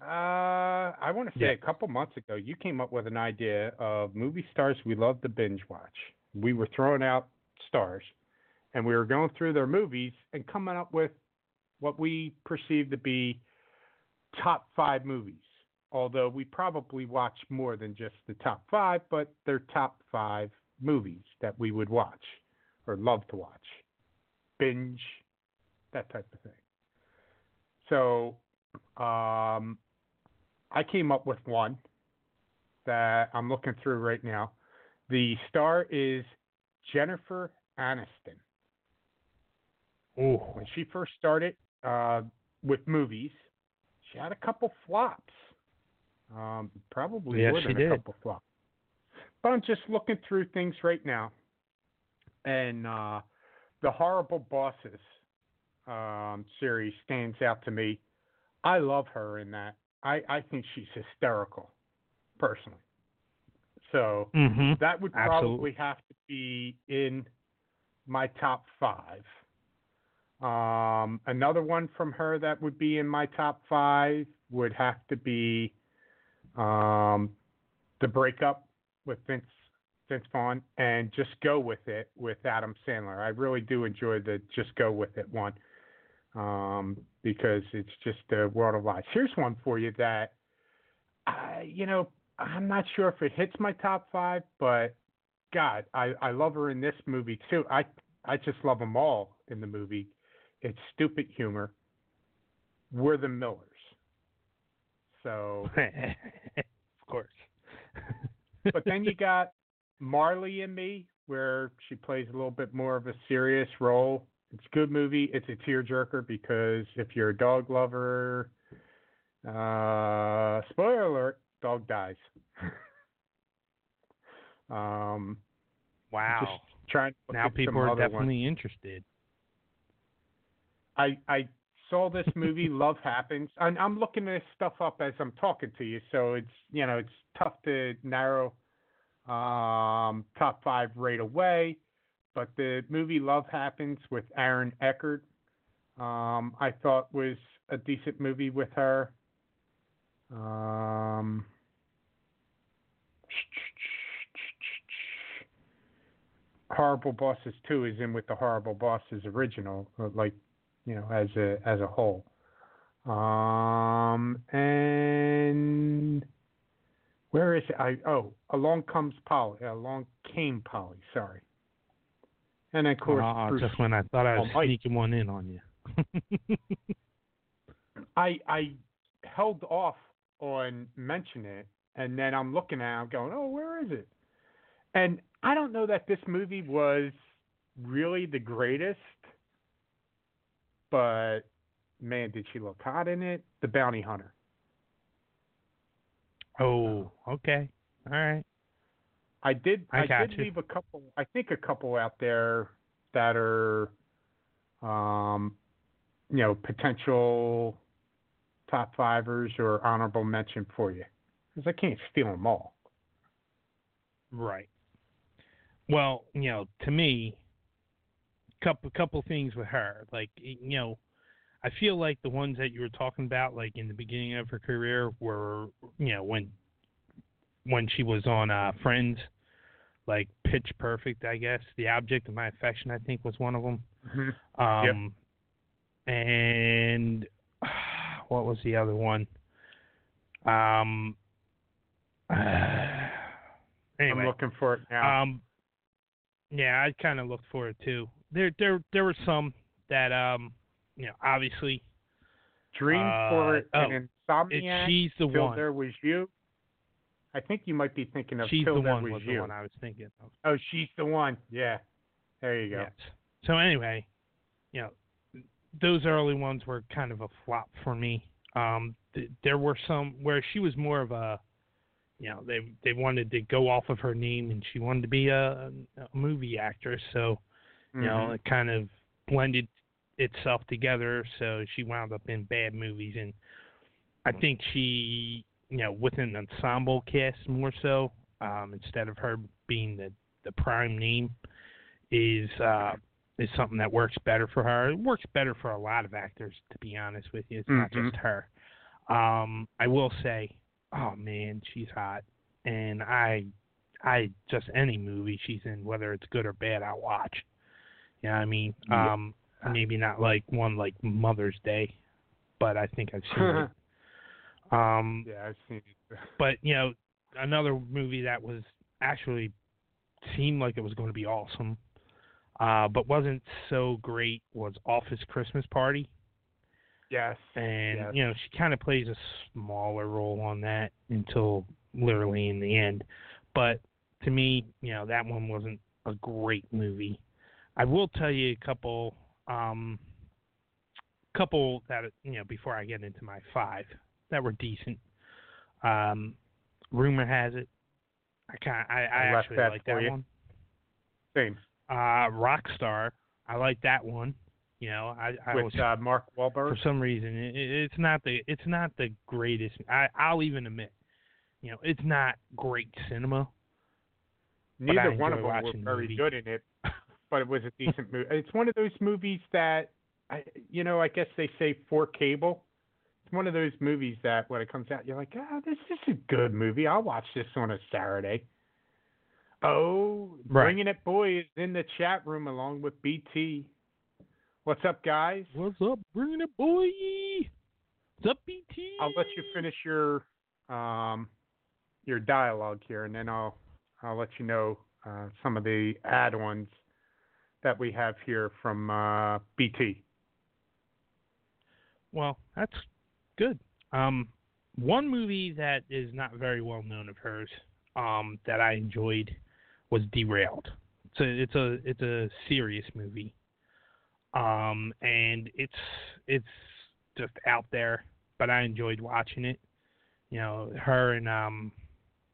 uh, I want to say Yeah. a couple months ago, you came up with an idea of movie stars we love to binge watch. We were throwing out stars, and we were going through their movies and coming up with what we perceived to be top five movies. Although we probably watch more than just the top five, but they're top five movies that we would watch or love to watch, binge, that type of thing. So um, I came up with one that I'm looking through right now. The star is Jennifer Aniston. Oh, When she first started uh, with movies, she had a couple flops. Um, probably Yes, more she than did. a couple of flops. But I'm just looking through things right now, and uh, the Horrible Bosses um, series stands out to me. I love her in that. I, I think she's hysterical, personally. So mm-hmm. that would Absolutely. probably have to be in my top five. Um, another one from her that would be in my top five would have to be um, the breakup with Vince Vince Vaughn and just go with it with Adam Sandler. I really do enjoy the just go with it one um, because it's just a world of lies. Here's one for you that I, you know, I'm not sure if it hits my top five, but God, I, I love her in this movie too. I I just love them all in the movie. It's stupid humor. We're the Millers. So, *laughs* of course. *laughs* but then you got Marley and Me, where she plays a little bit more of a serious role. It's a good movie. It's a tearjerker because if you're a dog lover, uh, spoiler alert, dog dies. *laughs* um, wow. just trying Now people are definitely interested. I I saw this movie Love Happens, and I'm looking this stuff up as I'm talking to you, so it's you know it's tough to narrow um, top five right away. But the movie Love Happens with Aaron Eckhart, um, I thought was a decent movie with her. Um, Horrible Bosses 2 is in with the Horrible Bosses original, uh, like you know, as a as a whole. Um, and where is it? I oh, along comes Polly. Along came Polly. Sorry. And of course, Ah, Bruce- just when I thought I was Almighty. sneaking one in on you. *laughs* I I held off on mentioning it, and then I'm looking at, it, I'm going, oh, where is it? And I don't know that this movie was really the greatest, but man, did she look hot in it? The Bounty Hunter. oh, okay. All right. I did. I got did you. leave a couple. I think a couple out there that are, um, you know, potential top fivers or honorable mention for you, because I can't steal them all. Right. Well, you know, to me, couple couple things with her. Like, you know, I feel like the ones that you were talking about, like in the beginning of her career, were you know when when she was on uh, Friends, like Picture Perfect, I guess. The Object of My Affection, I think, was one of them. Um, and *sighs* what was the other one? Um, *sighs* anyway, I'm looking for it now. um, yeah, I kind of looked for it too. There, there, there were some that, um, you know, obviously, Dream uh, for it oh, and it, Insomniac. she's the Till one. there was you. I think you might be thinking of She's Till the there one was was you. the one I was thinking of. Oh, she's the one. Yeah. There you go. Yes. So anyway, you know, those early ones were kind of a flop for me. Um, th- there were some where she was more of a, you know, they they wanted to go off of her name and she wanted to be a, a movie actress. So you know, Mhm. it kind of blended itself together. So she wound up in bad movies. And I think she, you know, with an ensemble cast more so, um, instead of her being the the prime name, is uh, is something that works better for her. It works better for a lot of actors, to be honest with you. It's not Mhm. just her. Um, I will say, oh man, she's hot, and I, I just any movie she's in, whether it's good or bad, I'll watch. You know what I mean? Yeah. Um, maybe not like one like Mother's Day, but I think I've seen it. *laughs* Um, yeah, I've seen it. *laughs* but you know, another movie that was actually seemed like it was going to be awesome, uh, but wasn't so great was Office Christmas Party, Yes. and Yes. you know she kind of plays a smaller role on that until literally in the end. But to me, you know, that one wasn't a great movie. I will tell you a couple, um, couple that you know before I get into my five that were decent. Um, rumor has it, I kind I, I, I actually that like that you. one. Same. Uh, Rockstar, I like that one. You know, I, I was With uh, Mark Wahlberg. for some reason it, it- it's not the it's not the greatest. I I'll even admit, you know, it's not great cinema. Neither one of them were very movie. good in it, but it was a decent movie. It's one of those movies that, I, you know, I guess they say for cable. It's one of those movies that when it comes out, you're like, ah, this is a good movie. I'll watch this on a Saturday. Oh, Right. bringing it, boy, is in the chat room along with BT. What's up, guys? What's up, bringing it, boy? What's up, BT? I'll let you finish your um your dialogue here, and then I'll I'll let you know uh, some of the add-ons that we have here from uh, BT. Well, that's good. Um, one movie that is not very well known of hers, um, that I enjoyed was Derailed. A it's a it's a serious movie. Um, and it's it's just out there, but I enjoyed watching it. You know, her and um,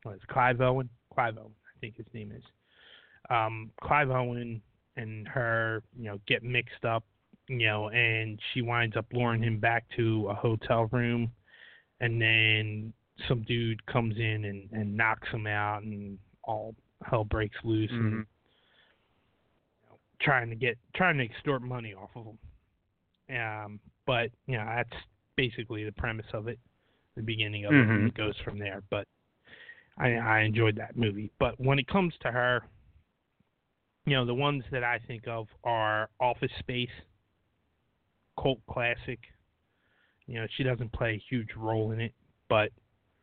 what is Clive Owen? Clive Owen, I think his name is. Um, Clive Owen and her, you know, get mixed up you know, and she winds up luring him back to a hotel room, and then some dude comes in and, and knocks him out, and all hell breaks loose, and Mhm. you know, trying to get trying to extort money off of him. Um, but you know, that's basically the premise of it, the beginning of it, and Mhm. it goes from there. But I I enjoyed that movie. But when it comes to her, you know, the ones that I think of are Office Space, cult classic. You know, she doesn't play a huge role in it, but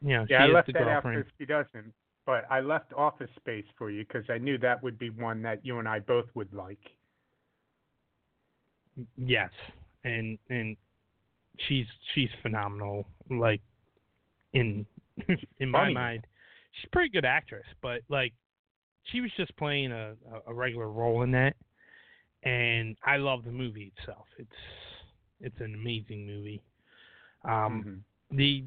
you know, Yeah, she I is left the that girlfriend. after she doesn't, but I left Office Space for you because I knew that would be one that you and I both would like. Yes, and and she's she's phenomenal. Like in *laughs* in my Funny. mind, she's a pretty good actress, but like she was just playing a a- regular role in that, and I love the movie itself. It's it's an amazing movie. Um, Mhm. the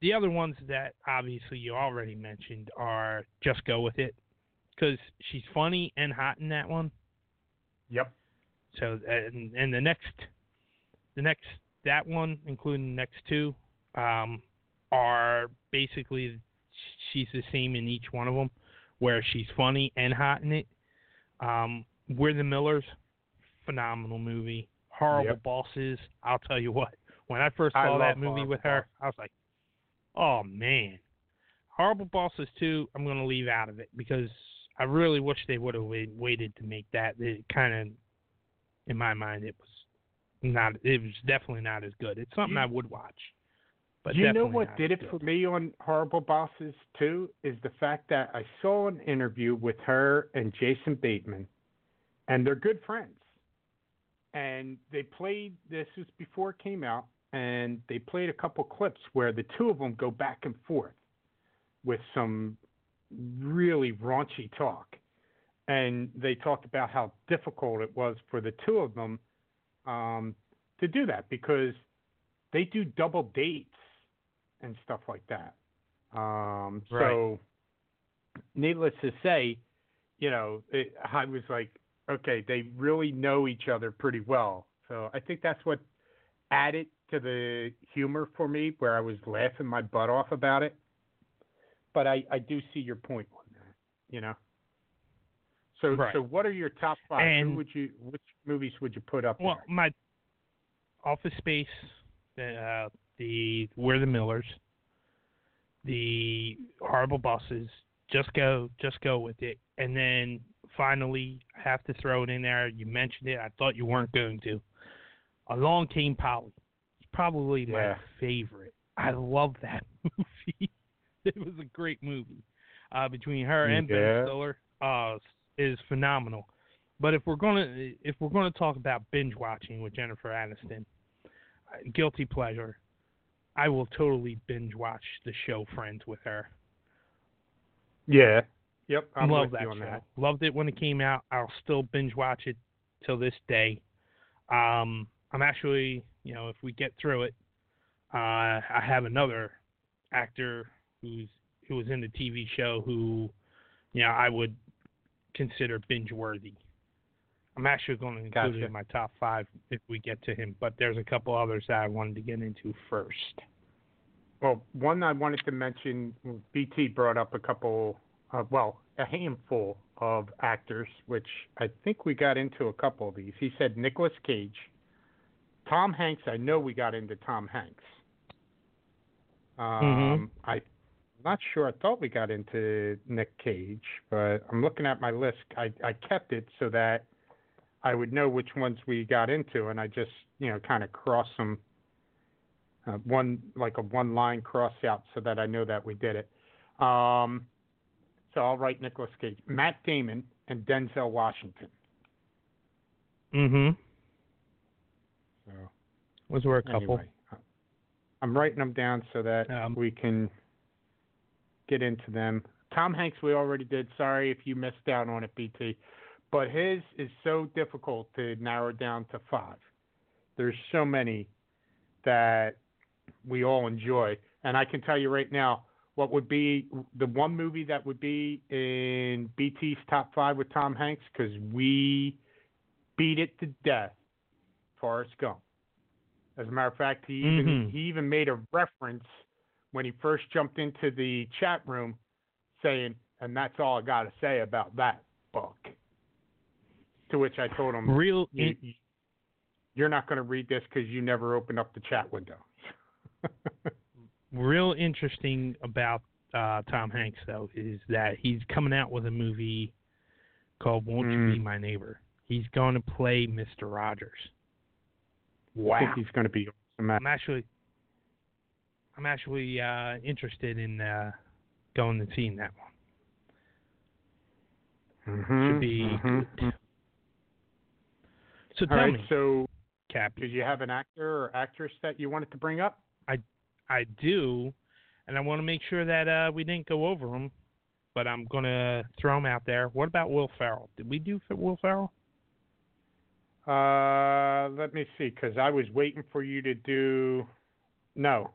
the other ones that obviously you already mentioned are just go with it because she's funny and hot in that one. Yep. So and and the next the next that one, including the next two, um, are basically she's the same in each one of them, where she's funny and hot in it. Um, We're the Millers, phenomenal movie. Horrible Yep. Bosses. I'll tell you what. When I first I saw that movie with her, I was like, "Oh man." Horrible Bosses 2, I'm going to leave out of it because I really wish they would have waited to make that. It kind of, in my mind, it was not. It was definitely not as good. It's something You- I would watch, but you know what did it for me on Horrible Bosses too is the fact that I saw an interview with her and Jason Bateman, and they're good friends. And they played this was before it came out, and they played a couple clips where the two of them go back and forth with some really raunchy talk, and they talked about how difficult it was for the two of them um, to do that because they do double dates and stuff like that. Um, So, needless to say, you know, it, I was like, okay, they really know each other pretty well. So I think that's what added to the humor for me where I was laughing my butt off about it. But I, I do see your point on that, you know. So Right. so what are your top five? And- Who would you which movies would you put up Well, there? my Office Space, uh, the We're the Millers, the Horrible Bosses. Just go, just go with it, and then finally, I have to throw it in there. You mentioned it. I thought you weren't going to. Along Came Polly. It's probably my Yeah. favorite. I love that *laughs* movie. it was a great movie. Uh, between her and Ben Stiller, uh, is phenomenal. But if we're gonna if we're gonna talk about binge watching with Jennifer Aniston, uh, guilty pleasure, I will totally binge watch the show Friends with her. Yeah. Yep. I'm Love that show. that. Loved it when it came out. I'll still binge watch it till this day. Um, I'm actually, you know, if we get through it, uh, I have another actor who's who was in the TV show who, you know, I would consider binge worthy. I'm actually going to include it Gotcha. in my top five if we get to him, but there's a couple others that I wanted to get into first. Well, one I wanted to mention, BT brought up a couple, uh, well, a handful of actors, which I think we got into a couple of these. He said Nicolas Cage, Tom Hanks. I know we got into Tom Hanks. Um, I'm not sure. I thought we got into Nick Cage, but I'm looking at my list. I, I kept it so that I would know which ones we got into, and I just, you know, kind of cross them uh, one like a one line cross out so that I know that we did it. Um, so I'll write Nicholas Cage, Matt Damon, and Denzel Washington. Mm-hmm. So Was were a couple. anyway, I'm writing them down so that Um, we can get into them. Tom Hanks, we already did. Sorry if you missed out on it, BT. But his is so difficult to narrow down to five. There's so many that we all enjoy. And I can tell you right now, what would be the one movie that would be in BT's top five with Tom Hanks? Because we beat it to death. Forrest Gump. As a matter of fact, he even Mhm. he even made a reference when he first jumped into the chat room, saying, "And that's all I got to say about that book." To which I told him, Real you, "You're not going to read this because you never opened up the chat window." *laughs* real interesting about uh, Tom Hanks though is that he's coming out with a movie called "Won't You Be Mm. My Neighbor." He's going to play Mister Rogers. I Wow! think he's going to be awesome. I'm actually, I'm actually uh, interested in uh, going and seeing that one. Mhm, Should be mhm. So All tell right. me, So, Cappy, did you have an actor or actress that you wanted to bring up? I do, and I want to make sure that uh, we didn't go over them, but I'm gonna throw them out there. What about Will Ferrell? Did we do for Will Ferrell? Uh, let me see, because I was waiting for you to do. No,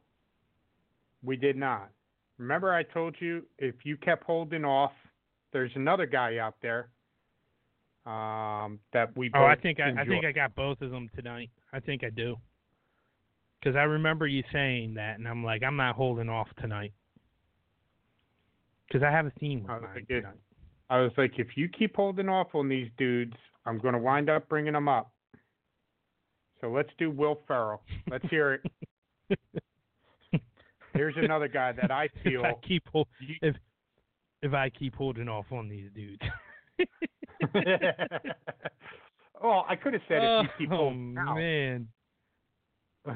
we did not. Remember, I told you if you kept holding off, there's another guy out there. Um, that we. Oh, I think I, I think I got both of them tonight. I think I do. Because I remember you saying that, and I'm like, I'm not holding off tonight. Because I have a theme with I was like, if- tonight. I was like, if you keep holding off on these dudes, I'm going to wind up bringing them up. So let's do Will Ferrell. Let's hear it. *laughs* Here's another guy that I if I feel. keep if if I keep holding off on these dudes. *laughs* *laughs* well, I could have said if you keep oh man. *laughs*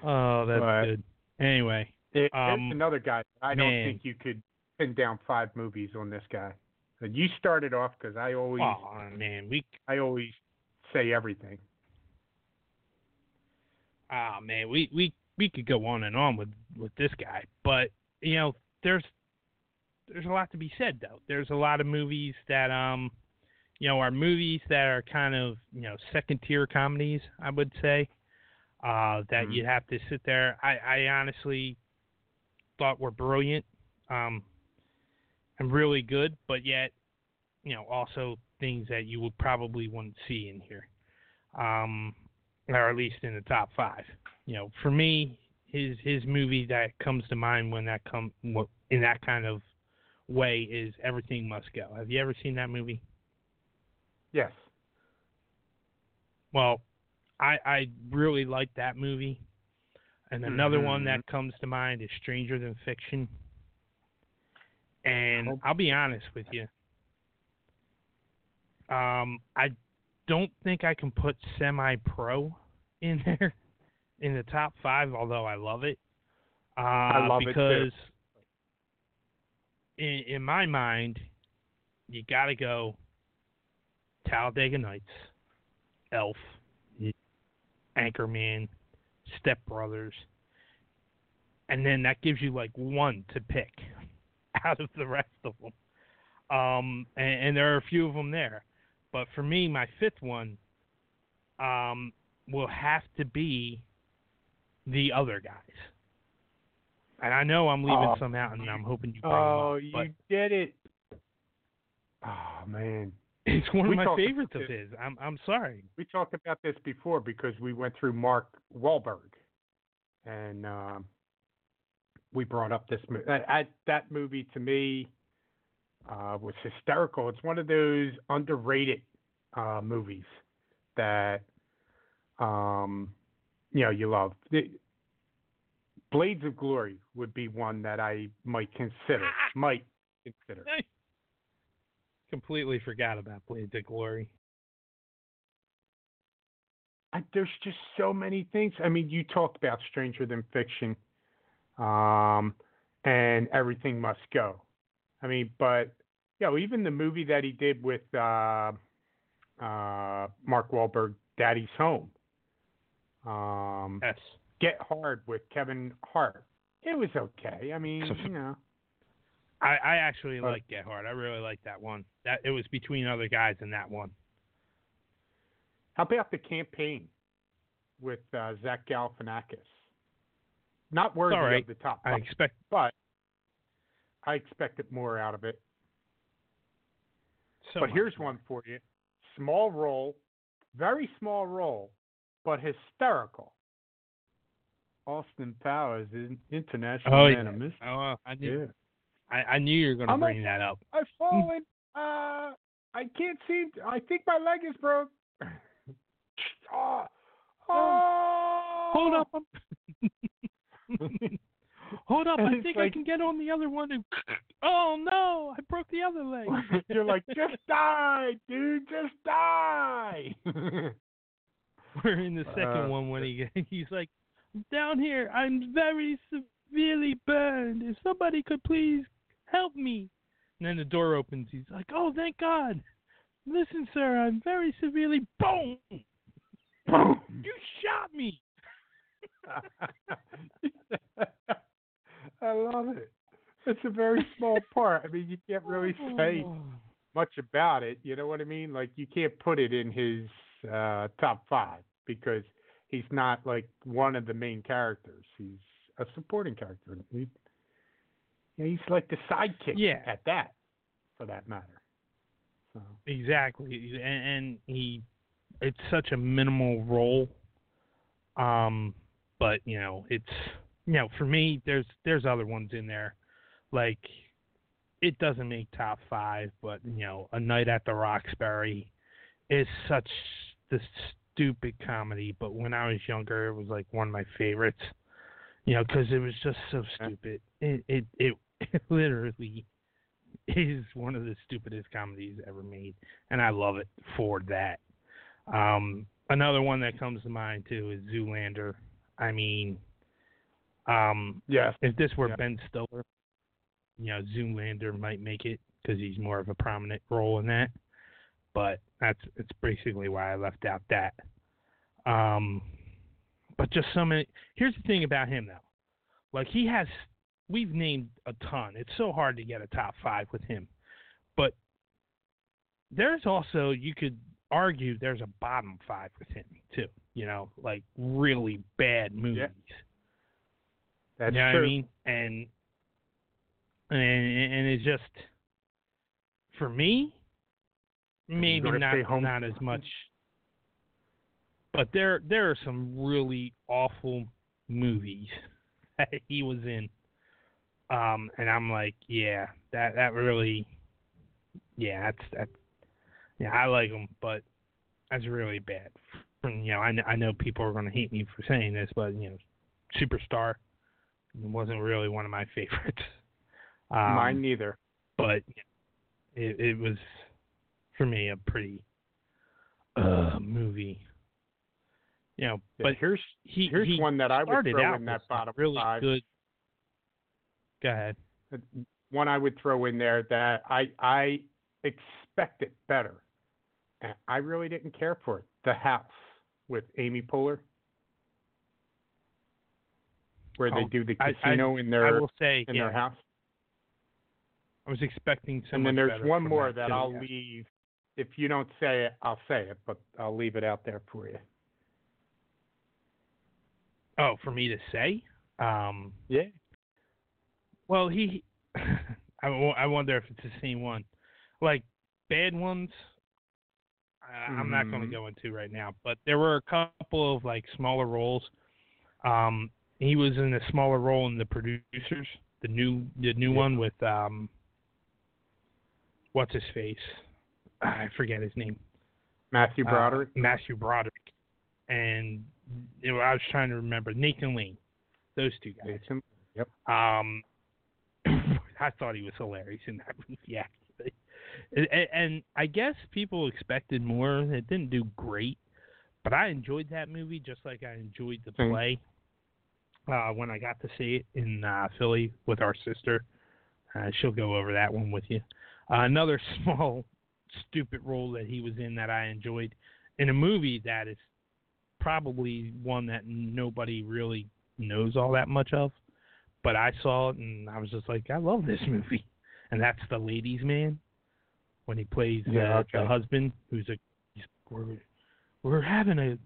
Oh, that's But- good. Anyway, It- Um, another guy. I don't think you could pin down five movies on this guy. And You started off because I always, oh man, we I always say everything. ah man, we we we could go on and on with with this guy, but you know, there's there's a lot to be said though. There's a lot of movies that um you know are movies that are kind of you know second tier comedies, I would say. Uh, that Mhm. you'd have to sit there. I, I honestly thought were brilliant, um, and really good, but yet, you know, also things that you would probably wouldn't see in here. Um, or at least in the top five. You know, for me, his his movie that comes to mind when that come in that kind of way is Everything Must Go. Have you ever seen that movie? Yes. Well, I I really like that movie. And another one Mhm. that comes to mind is Stranger Than Fiction. And Oh. I'll be honest with you. Um, I don't think I can put Semi Pro in *laughs* there in the top five, although I love it. Uh, love it, too. because in in my mind, you got to go Talladega Nights, Elf, Anchorman, Step Brothers, and then that gives you like one to pick *laughs* out of the rest of them. Um, and, and there are a few of them there, but for me, my fifth one um, will have to be the other guys. And I know I'm leaving Oh, some out, and I'm hoping you Oh, them you up, did it. Oh man, *laughs* it's one of we my favorites of his. I'm I'm sorry. we talked about this before because we went through Mark Wahlberg, and um, we brought up this movie. That, that movie to me uh, was hysterical. It's one of those underrated uh, movies that um, you know you love. The, Blades of Glory would be one that I might consider. *laughs* Might consider. Completely forgot about Blades of Glory. I, there's just so many things. I mean, you talked about Stranger Than Fiction, um, and Everything Must Go. I mean, but you know, even the movie that he did with uh, uh, Mark Wahlberg, Daddy's Home, um, Yes. Get Hard with Kevin Hart. It was okay. I mean, you know, I, I actually But- like Get Hard. I really like that one. That it was between other guys in that one. how about the campaign with uh, Zach Galifianakis? Not worthy all right. of the top I five. expect but I expected more out of it. so. but much here's more. one for you: small role, very small role, but hysterical. Austin Powers is international Oh, man yeah. Oh, I knew. Yeah. I, I knew you were going to I'm a- bring that up. I've *laughs* fallen. uh, I can't seem. I think my leg is broke. oh, *laughs* oh. Hold up. *laughs* Hold up. And I think I can get on the other one. And, oh no! I broke the other leg. You're like, just die, dude. Just die. We're in the second Uh, one when he he's like, down here, I'm very severely burned. If somebody could please help me. And then the door opens. He's like, oh, thank God. Listen, sir, I'm very severely boom. Boom. You shot me. *laughs* I love it. It's a very small part. I mean, you can't really say *laughs* much about it. You know what I mean? Like, you can't put it in his uh, top five because he's not like one of the main characters. He's a supporting character. He, yeah, he's like the sidekick Yeah. at that, for that matter. So, Exactly, and, and he, it's such a minimal role. Um, but you know, it's you know, for me, there's there's other ones in there, like it doesn't make top five, but you know, A Night at the Roxbury is such the stupid comedy. But when I was younger, it was like one of my favorites. You know, because it was just so stupid. It it it, *laughs* it literally is one of the stupidest comedies ever made, and I love it for that. Um, another one that comes to mind too is Zoolander. I mean, um, yes. if this were Yeah. Ben Stiller, you know, Zoolander might make it because he's more of a prominent role in that. But that's it's basically why I left out that. Um, but just so many. Here's the thing about him though, like he has. We've named a ton. It's so hard to get a top five with him, but there's also you could argue there's a bottom five with him too. You know, like really bad movies. That's you know true. what I mean? And and and it's just for me, maybe not not as much. but there there are some really awful movies *laughs* that he was in. Um, and I'm like, yeah, that that really, yeah, that's that. Yeah, I like him, but that's really bad. And, you know, I, I know people are going to hate me for saying this, but you know, Superstar wasn't really one of my *laughs* favorites. Um, Mine neither. but it, it was for me a pretty uh movie. You know, Yeah, but here's he here's he one that I would throw in that bottom really five. good. Go ahead. One I would throw in there that I I expect it better. And I really didn't care for it. The House with Amy Poehler, where they Oh, do the I- I- casino in I their will say, in yeah, their house. I was expecting so and then there's one more that, that I'll leave. If you don't say it, I'll say it, but I'll leave it out there for you. Oh, for me to say? Um, Yeah. well, he. *laughs* I, I wonder if it's the same one. Like bad ones, I I'm not going to Mhm. go into right now. But there were a couple of like smaller roles. Um, he was in a smaller role in the producers, the new the new Yeah. one with um, what's his face? I forget his name. Matthew Uh, Broderick. Matthew Broderick, and you know, I was trying to remember Nathan Lane. Those two guys. Nathan. Yep. Um, *laughs* I thought he was hilarious in that movie, *laughs* actually. And, and- and I guess people expected more. It didn't do great, but I enjoyed that movie just like I enjoyed the play uh, when I got to see it in uh, Philly with our sister. Uh, she'll go over that one with you. Uh, another *laughs* small, stupid role that he was in that I enjoyed in a movie that is probably one that nobody really knows all that much of but I saw it and I was just like, I love this *laughs* movie, and that's the Ladies' Man when he plays uh, Yeah, the husband who's a he's, we're we're having a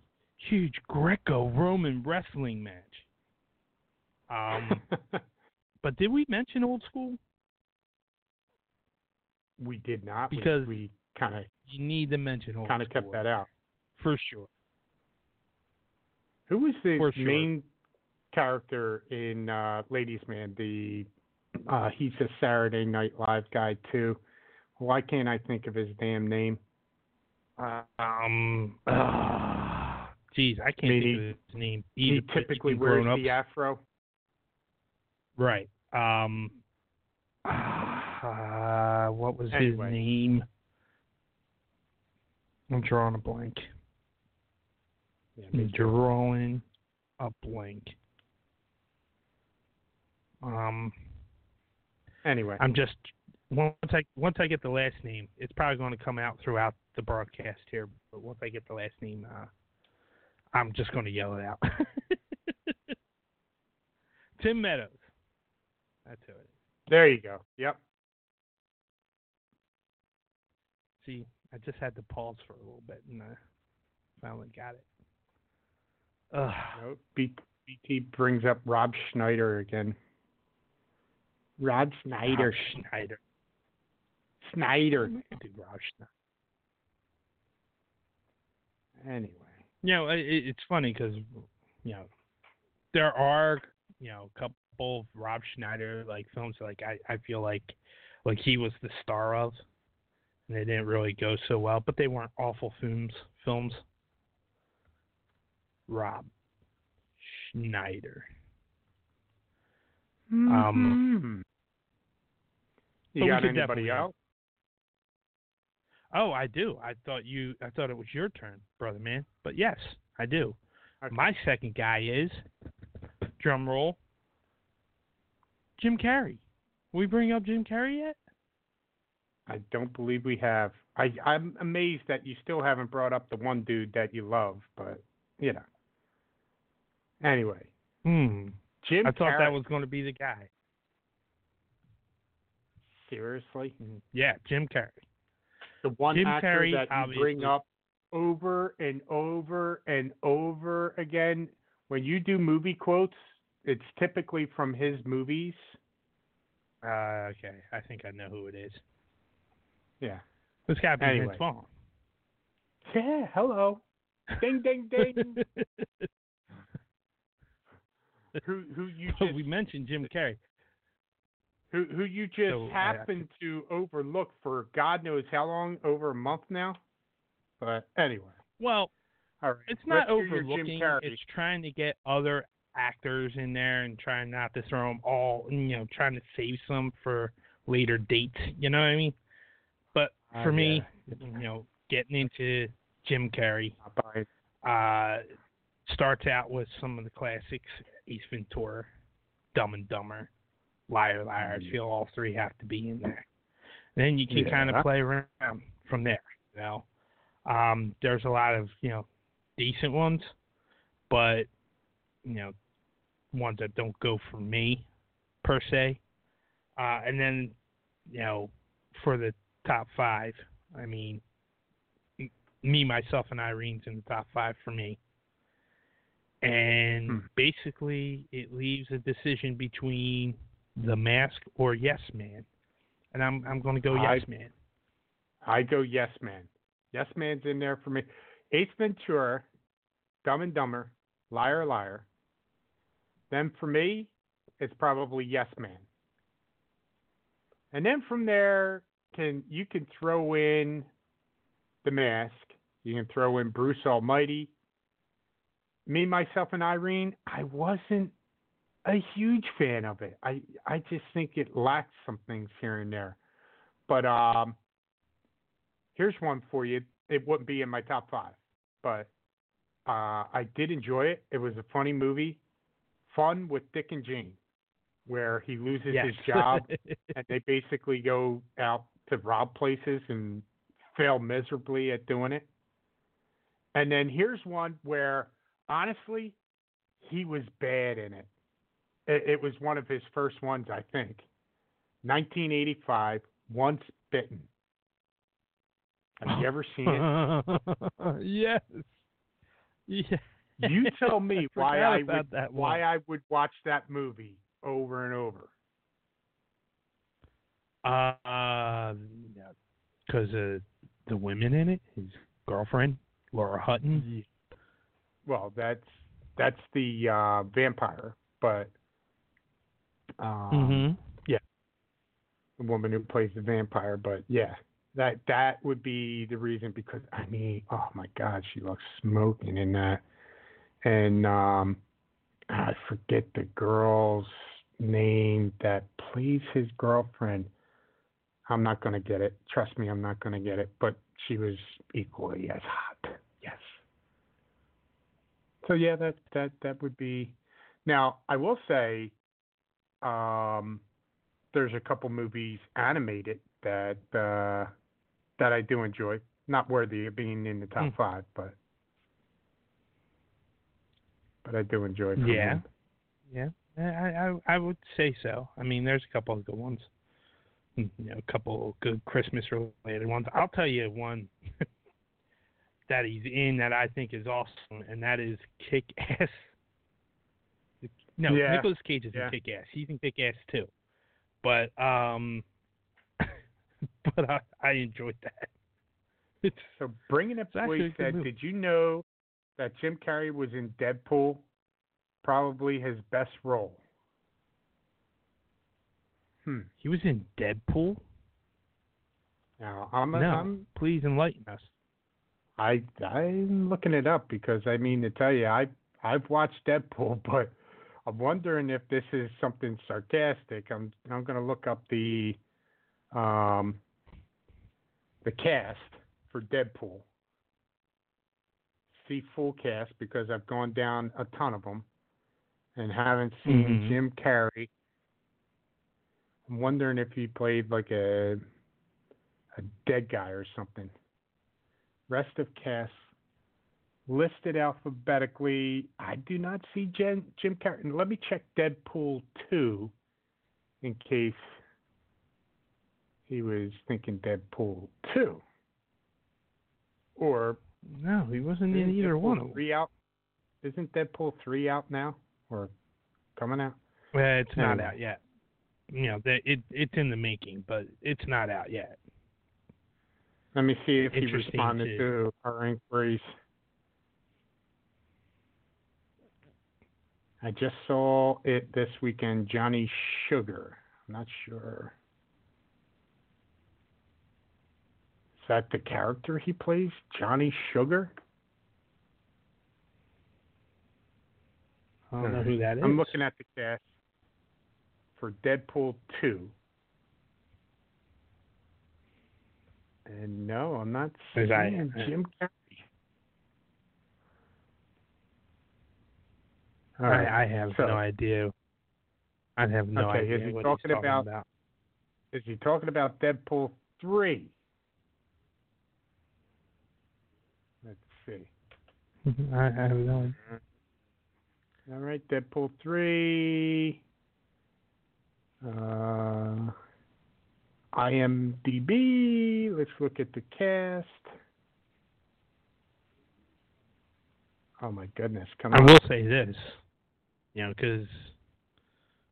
huge Greco-Roman wrestling match. Um, *laughs* but did we mention Old School? We did not Because- we kind of You need to mention kind of kept that out. for sure. Who was the sure. main character in uh, Ladies Man? The uh, he's a Saturday Night Live guy too. Why can't I think of his damn name? Um, uh, I can't mean, think of his name. He typically wears the afro. Right. Um. Uh, what was Anyway. his name? I'm drawing a blank. Yeah, I'm drawing a blank. Um, Anyway, I'm just once I once I get the last name, it's probably going to come out throughout the broadcast here. But once I get the last name, uh, I'm just going to yell it out. *laughs* Tim Meadows. That's who it is. there you go. Yep. See, I just had to pause for a little bit, and I finally got it. Ugh. No, BT brings up Rob Schneider again. Rob Schneider. Rob Schneider. Schneider. Mm-hmm. Dude, Rob Schneider. Anyway. You know, it, it's funny because you know there are you know a couple of Rob Schneider like films like I I feel like like he was the star of, and they didn't really go so well, but they weren't awful films. Films. Rob Schneider. Um, Mhm. you got anybody else? Oh, I do. I thought you. I thought it was your turn, brother man. But yes, I do. Okay. My second guy is drum roll. Jim Carrey. We bring up Jim Carrey yet? I don't believe we have. I, I'm amazed that you still haven't brought up the one dude that you love, but you know. Anyway, Hmm. Jim. I thought Carrey, that was going to be the guy. seriously Yeah, Jim Carrey. the one Jim actor Carrey, that you bring up over and over and over again when you do movie quotes. It's typically from his movies. Uh, okay, I think I know who it is. Yeah. This guy be Anyway. Vince Vaughn. Yeah. Hello. Ding, ding, ding. *laughs* who who you Oh, just we mentioned Jim Carrey. who who you just So, I- happened to overlook for God knows how long, over a month now. But anyway, Well, all right. it's not let's hear your Jim overlooking. It's trying to get other actors in there and trying not to throw them all. You know, trying to save some for later dates. You know what I mean? But Uh, for me, you know, getting into Jim Carrey uh, starts out with some of the classics: Ace Ventura, Dumb and Dumber, Liar Liar. I feel all three have to be in there. Then you can kind of play around from there. You know, um, there's a lot of you know decent ones, but you know ones that don't go for me per se. Uh, and then you know for the top five, I mean, me, myself, and Irene's in the top five for me. And Hmm. basically, it leaves a decision between the mask or Yes Man, and I'm I'm going to go I- Yes Man. I go Yes Man. Yes Man's in there for me. Ace Ventura, Dumb and Dumber, Liar Liar. Then for me, it's probably Yes Man. And then from there, can you can throw in the mask. You can throw in Bruce Almighty. Me, myself, and Irene. I wasn't a huge fan of it. I I just think it lacked some things here and there. But um, here's one for you. It wouldn't be in my top five, but uh, I did enjoy it. It was a funny movie, fun with Dick and Jane, where he loses Yes. his job *laughs* and they basically go out to rob places and fail miserably at doing it. And then here's one where honestly, he was bad in it. It, it was one of his first ones, I think. 1985, Once Bitten. Have you ever seen it? *laughs* yes. Yeah. You tell me *laughs* why I would why. I would watch that movie over and over. Uh, because uh, the women in it, his girlfriend Lauren Hutton. Well, that's that's the uh, vampire, but um, mm-hmm. the woman who plays the vampire. But yeah, that that would be the reason because I mean, oh my God, she looks smoking in that, and um, I forget the girl's name that plays his girlfriend. I'm not gonna get it. Trust me, I'm not gonna get it. But she was equally as hot. Yes. So yeah, that that that would be. Now I will say, um, there's a couple movies animated that uh, that I do enjoy. Not worthy of being in the top Hmm. five, but but I do enjoy. Yeah. Yeah, I, I I would say so. I mean, there's a couple of good ones. You know, a couple good Christmas related ones. I'll tell you one *laughs* that he's in that I think is awesome, and that is Kick *laughs* Ass. No, Yeah. Nicolas Cage is Yeah. in Kick Ass. He's in Kick Ass too. But um, *laughs* but I I enjoyed that. It's So bringing up a boy said, did you know that Jim Carrey was in Deadpool? Probably his best role. Hmm. he was in Deadpool. Now I'm no, I'm please enlighten us. I I'm looking it up because I mean to tell you I I've watched Deadpool, *laughs* but I'm wondering if this is something sarcastic. I'm I'm gonna look up the um the cast for Deadpool. See full cast because I've gone down a ton of them and haven't seen Mhm. Jim Carrey. I'm wondering if he played like a a dead guy or something. Rest of cast listed alphabetically. I do not see Jen, Jim Carrey. And Let me check Deadpool 2 in case he was thinking Deadpool 2. Or No, he wasn't in either Deadpool one of them. 3 out? Isn't Deadpool 3 out now or coming out? Well, it's not No. out yet you know that it it's in the making, but it's not out yet. Let me see if he responded to our inquiries. I just saw it this weekend, Johnny Sugar. I'm not sure. Is that the character he plays? Johnny Sugar? I don't know hmm. who that is. I'm looking at the cast for Deadpool 2. And no, I'm not seeing Jim Carrey. All right. I, I have so- no idea. I have no Okay, idea is he what talking talking about- about. Is he talking about Deadpool 3? Let's see. I, *laughs* I have no idea. All right, Deadpool 3. Uh, IMDb. Let's look at the cast. Oh my goodness! Come I on. will say this, you know, because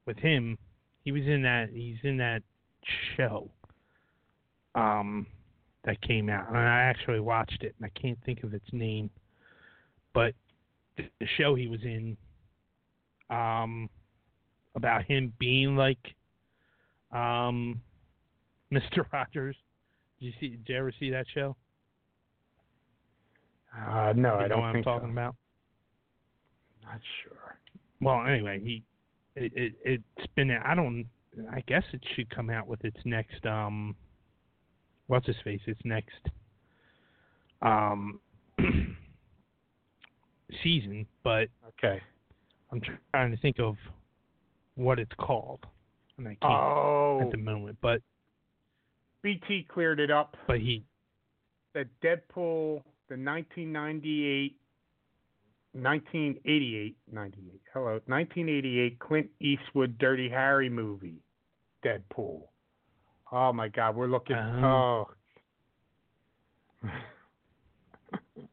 with him, he was in that. He's in that show. Um, that came out, and I actually watched it, and I can't think of its name, but the, the show he was in, um, about him being like, um, *laughs* Mister Rogers. Did you see? Did you ever see that show? Uh, no, You I don't know what I'm talking so. about. Not sure. Well, anyway, he it, it it's been I don't I guess it should come out with its next um what's his face its next um *clears throat* season, but Okay. I'm trying to think of what it's called, and I can't Oh, at the oh. moment. But BT cleared it up. but he that Deadpool, the 1998, 1988, 98, hello, 1988 Clint Eastwood Dirty Harry movie, Deadpool. Oh my God, we're looking. Oh. Oh,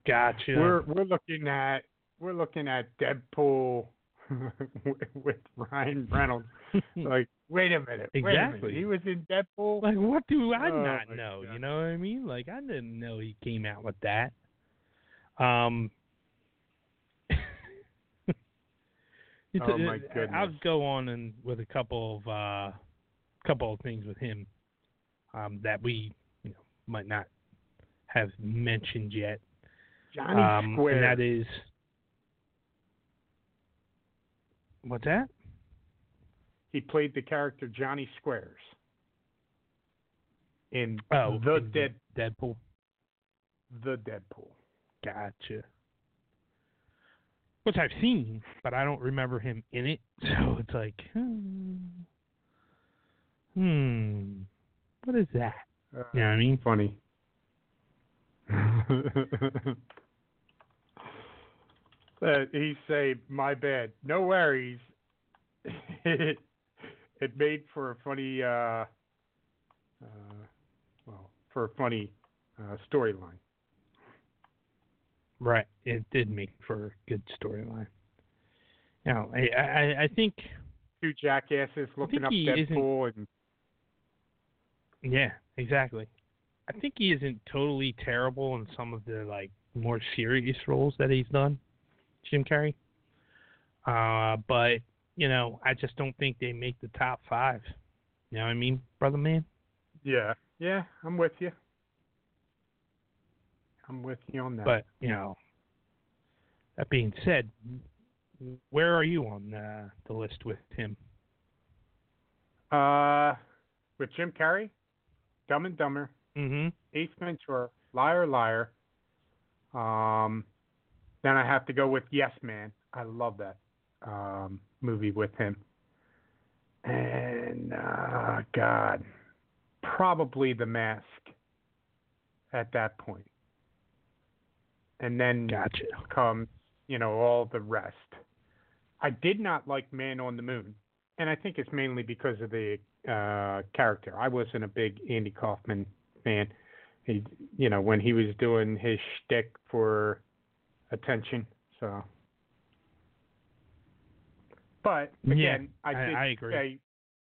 gotcha. we're we're looking at we're looking at Deadpool *laughs* with Ryan Reynolds. *laughs* Like, wait a minute, wait a minute, Exactly. he was in Deadpool. Like, what do I Oh, not know? God. You know what I mean? Like, I didn't know he came out with that. Um, *laughs* it's Oh, a- my I'll go on and with a couple of uh, couple of things with him um, that we you know might not have mentioned yet. Johnny um, Square. and that is what's that? He played the character Johnny Squares in Oh, the in Dead Deadpool. the Deadpool. Gotcha. Which I've seen, but I don't remember him in it. *laughs* So it's like, hmm, hmm what is that? Uh, You know what I mean? Funny. *laughs* uh, he say, "My bad, no worries." *laughs* it, made for a funny, uh, uh, well, for a funny uh, storyline. Right. It did make for a good storyline. Now, I, I, I think, Two jackasses looking up Deadpool and yeah, exactly. I think he isn't totally terrible in some of the like more serious roles that he's done, Jim Carrey. Uh, but you know, I just don't think they make the top five. You know what I mean, brother man? yeah, yeah, I'm with you. I'm with you on that. But you know, that being said, where are you on uh, the list with him? Uh, with Jim Carrey, Dumb and Dumber, Mm-hmm. Ace Ventura, Liar Liar. Um, then I have to go with Yes Man. I love that um, movie with him. And uh, God, probably The Mask at that point. And then Gotcha. comes, you know, all the rest. I did not like Man on the Moon, and I think it's mainly because of the uh, character. I wasn't a big Andy Kaufman fan. He, you know, when he was doing his shtick for attention. So, but Yeah, again, I I- did I agree. say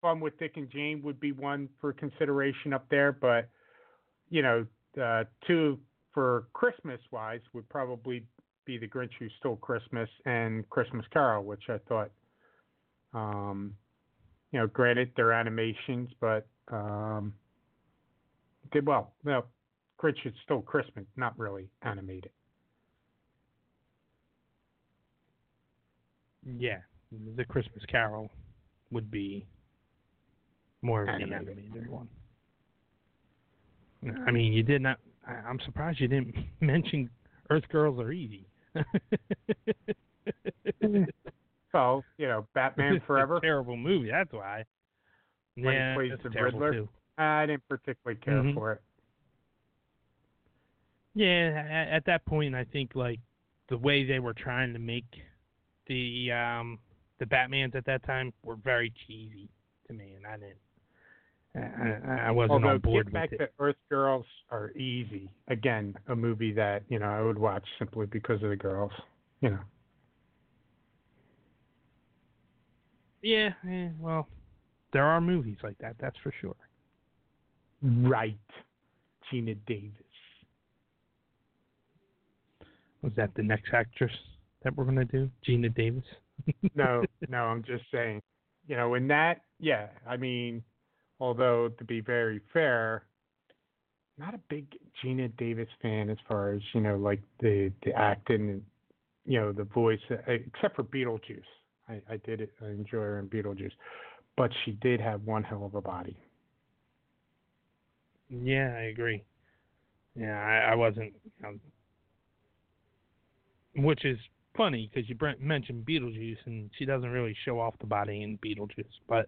Fun with Dick and Jane would be one for consideration up there, but you know, uh, two for Christmas wise would probably be The Grinch Who Stole Christmas and Christmas Carol, which I thought Um, you know, granted they're animations, but um, did well. Well, Grinch is still Christmas, not really animated. Yeah, the Christmas Carol would be more of an Animated. animated one. I mean, you did not. I- I'm surprised you didn't *laughs* mention Earth Girls Are Easy. *laughs* So, you know, Batman *laughs* Forever. terrible movie. That's why. When he yeah, plays that's the Riddler? too. I didn't particularly care Mhm. for it. Yeah, at, at that point, I think like the way they were trying to make the um the Batmans at that time were very cheesy to me, and I didn't. I, I- I wasn't Although on board Get Back with it. to Earth Girls are easy. Again, a movie that you know I would watch simply because of the girls. You know, Yeah, yeah, well, there are movies like that. That's for sure. right? Geena Davis. Was that the next actress that we're gonna do? Geena Davis. No, no, I'm just saying. You know, in that, yeah. I mean, although to be very fair, not a big Geena Davis fan as far as you know, like the the acting and you know the voice, uh, except for Beetlejuice. I, I did it. I enjoy her in Beetlejuice, but she did have one hell of a body. Yeah, I agree. Yeah, I, I wasn't. Um, which is funny because you mentioned Beetlejuice, and she doesn't really show off the body in Beetlejuice. But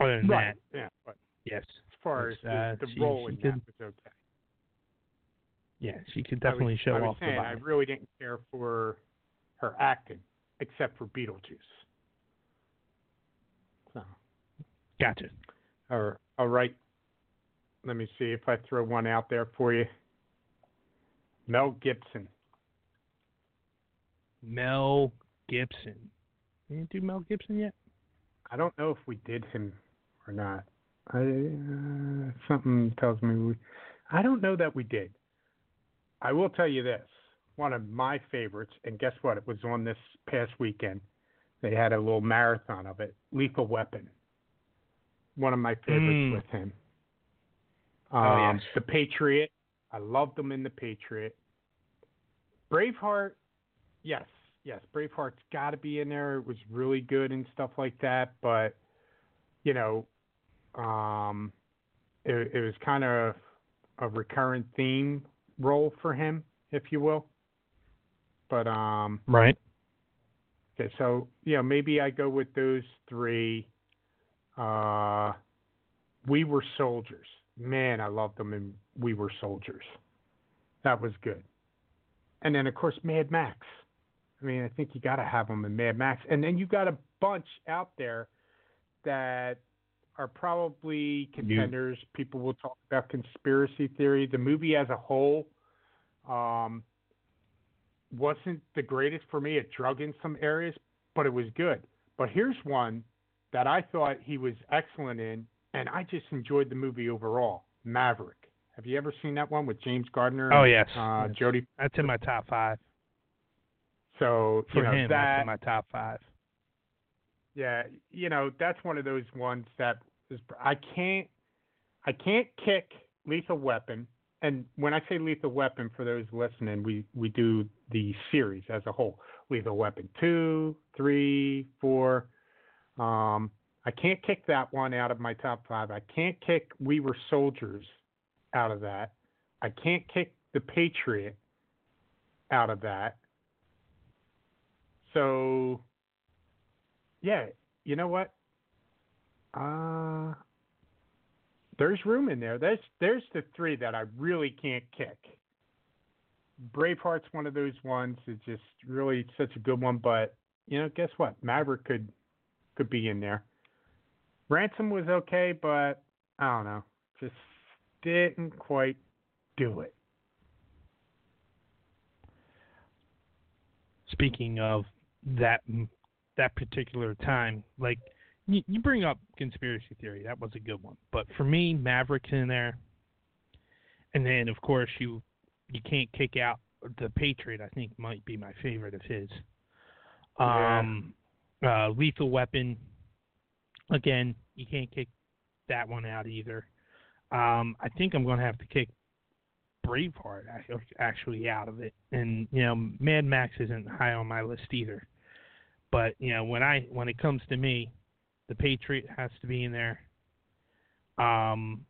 other than that, Yeah, but yes, as far as uh, the, the she- role she in could- that was okay. yeah, she could I was- definitely show I was off saying, the I really didn't care for her acting, except for Beetlejuice. So, Gotcha. all all right. Let me see if I throw one out there for you. Mel Gibson. Mel Gibson. You didn't do Mel Gibson yet? I don't know if we did him or not. I, uh, something tells me we. I don't know that we did. I will tell you this: one of my favorites, and guess what? It was on this past weekend. They had a little marathon of it. Lethal Weapon. One of my favorites Mm. with him. Oh, Um, yes. The Patriot. I loved him in The Patriot. Braveheart. Yes, yes. Braveheart's got to be in there. It was really good and stuff like that. But you know, um, it, it was kind of a recurrent theme role for him, if you will. But um, Right. okay, so you know, maybe I go with those three. Uh, we were soldiers. Man, I loved them and We Were Soldiers. That was good. And then of course Mad Max. I mean, I think you got to have them in Mad Max. And then you got a bunch out there that are probably contenders. People will talk about conspiracy theory. The movie as a whole um, wasn't the greatest for me. It drug in some areas, but it was good. But here's one that I thought he was excellent in, and I just enjoyed the movie overall. Maverick. Have you ever seen that one with James Garner? Oh and, yes. Uh, Yes. Jodie. That's in my top five. So For you know him, that's that. in my top five. Yeah, you know that's one of those ones that is. I can't. I can't kick Lethal Weapon. And when I say Lethal Weapon, for those listening, we we do the series as a whole. Lethal Weapon two, three, four. Um, I can't kick that one out of my top five. I can't kick We Were Soldiers out of that. I can't kick The Patriot out of that. So, yeah, you know what? Uh, there's room in there. There's there's the three that I really can't kick. Braveheart's one of those ones. It's just really such a good one. But you know, guess what? Maverick could could be in there. Ransom was okay, but I don't know, just didn't quite do it. Speaking of that that particular time, like you, you bring up conspiracy theory, that was a good one. But for me, Maverick's in there, and then of course you you can't kick out the Patriot. I think might be my favorite of his. Yeah. Um, Uh, Lethal Weapon. Again, you can't kick that one out either. Um, I think I'm going to have to kick Braveheart actually out of it, and you know, Mad Max isn't high on my list either. But you know, when I when it comes to me, the Patriot has to be in there. Um,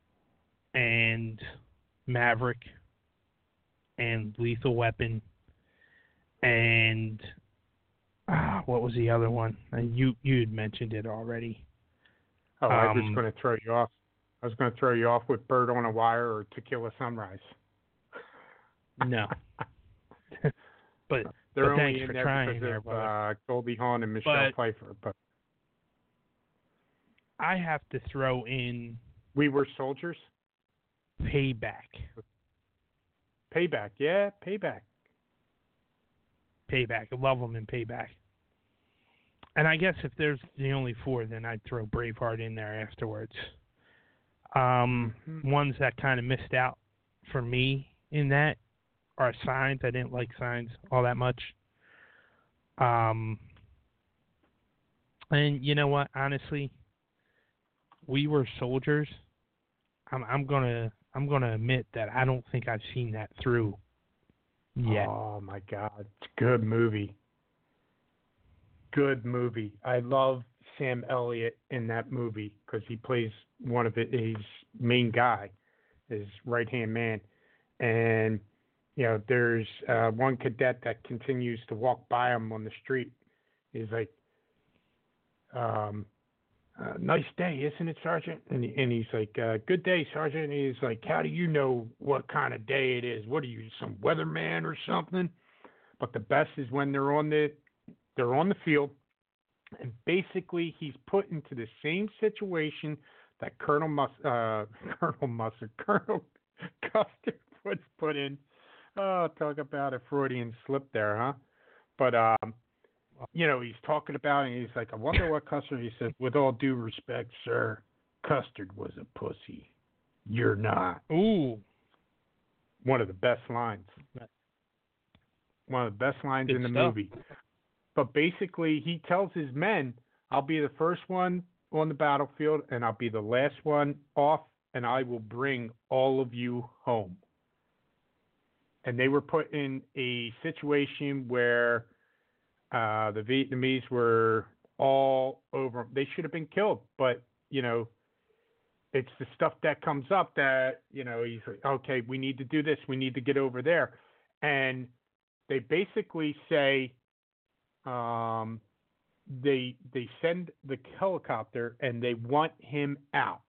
and Maverick, and Lethal Weapon, and ah, what was the other one? Uh, you you had mentioned it already. Oh, I was Um, going to throw you off. I was going to throw you off with Bird on a Wire or Tequila Sunrise. No, *laughs* but They're only in for there trying because there, of uh, Goldie Hawn and Michelle But- Pfeiffer. But I have to throw in we were soldiers. Payback. Payback, yeah, payback. Payback. I love them in Payback. And I guess if there's the only four, then I'd throw Braveheart in there afterwards. Um, Mhm. ones that kind of missed out for me in that are Signs. I didn't like Signs all that much. Um, and you know what? Honestly, we were soldiers. I'm I'm gonna I'm gonna admit that I don't think I've seen that through yet. Oh my God, it's a good movie. Good movie. I love Sam Elliott in that movie because he plays one of his main guy, his right hand man, and you know there's uh, one cadet that continues to walk by him on the street. He's like, um, uh, "Nice day, isn't it, Sergeant?" And and he's like, uh, "Good day, Sergeant." And he's like, "How do you know what kind of day it is? What are you, some weatherman or something?" But the best is when they're on the they're on the field, and basically he's put into the same situation that Colonel Mus uh, *laughs* Colonel Mustard Colonel Custer *laughs* was put in. Oh, talk about a Freudian slip there, huh? But um, you know, he's talking about it and he's like, I wonder what Custer he says, with all due respect, sir, Custard was a pussy. You're not. Ooh, One of the best lines. One of the best lines Good in the stuff. movie. But basically he tells his men, I'll be the first one on the battlefield and I'll be the last one off and I will bring all of you home. And they were put in a situation where uh, the Vietnamese were all over. They should have been killed, but you know, it's the stuff that comes up that you know he's like, okay, we need to do this, we need to get over there, and they basically say, um, they they send the helicopter and they want him out.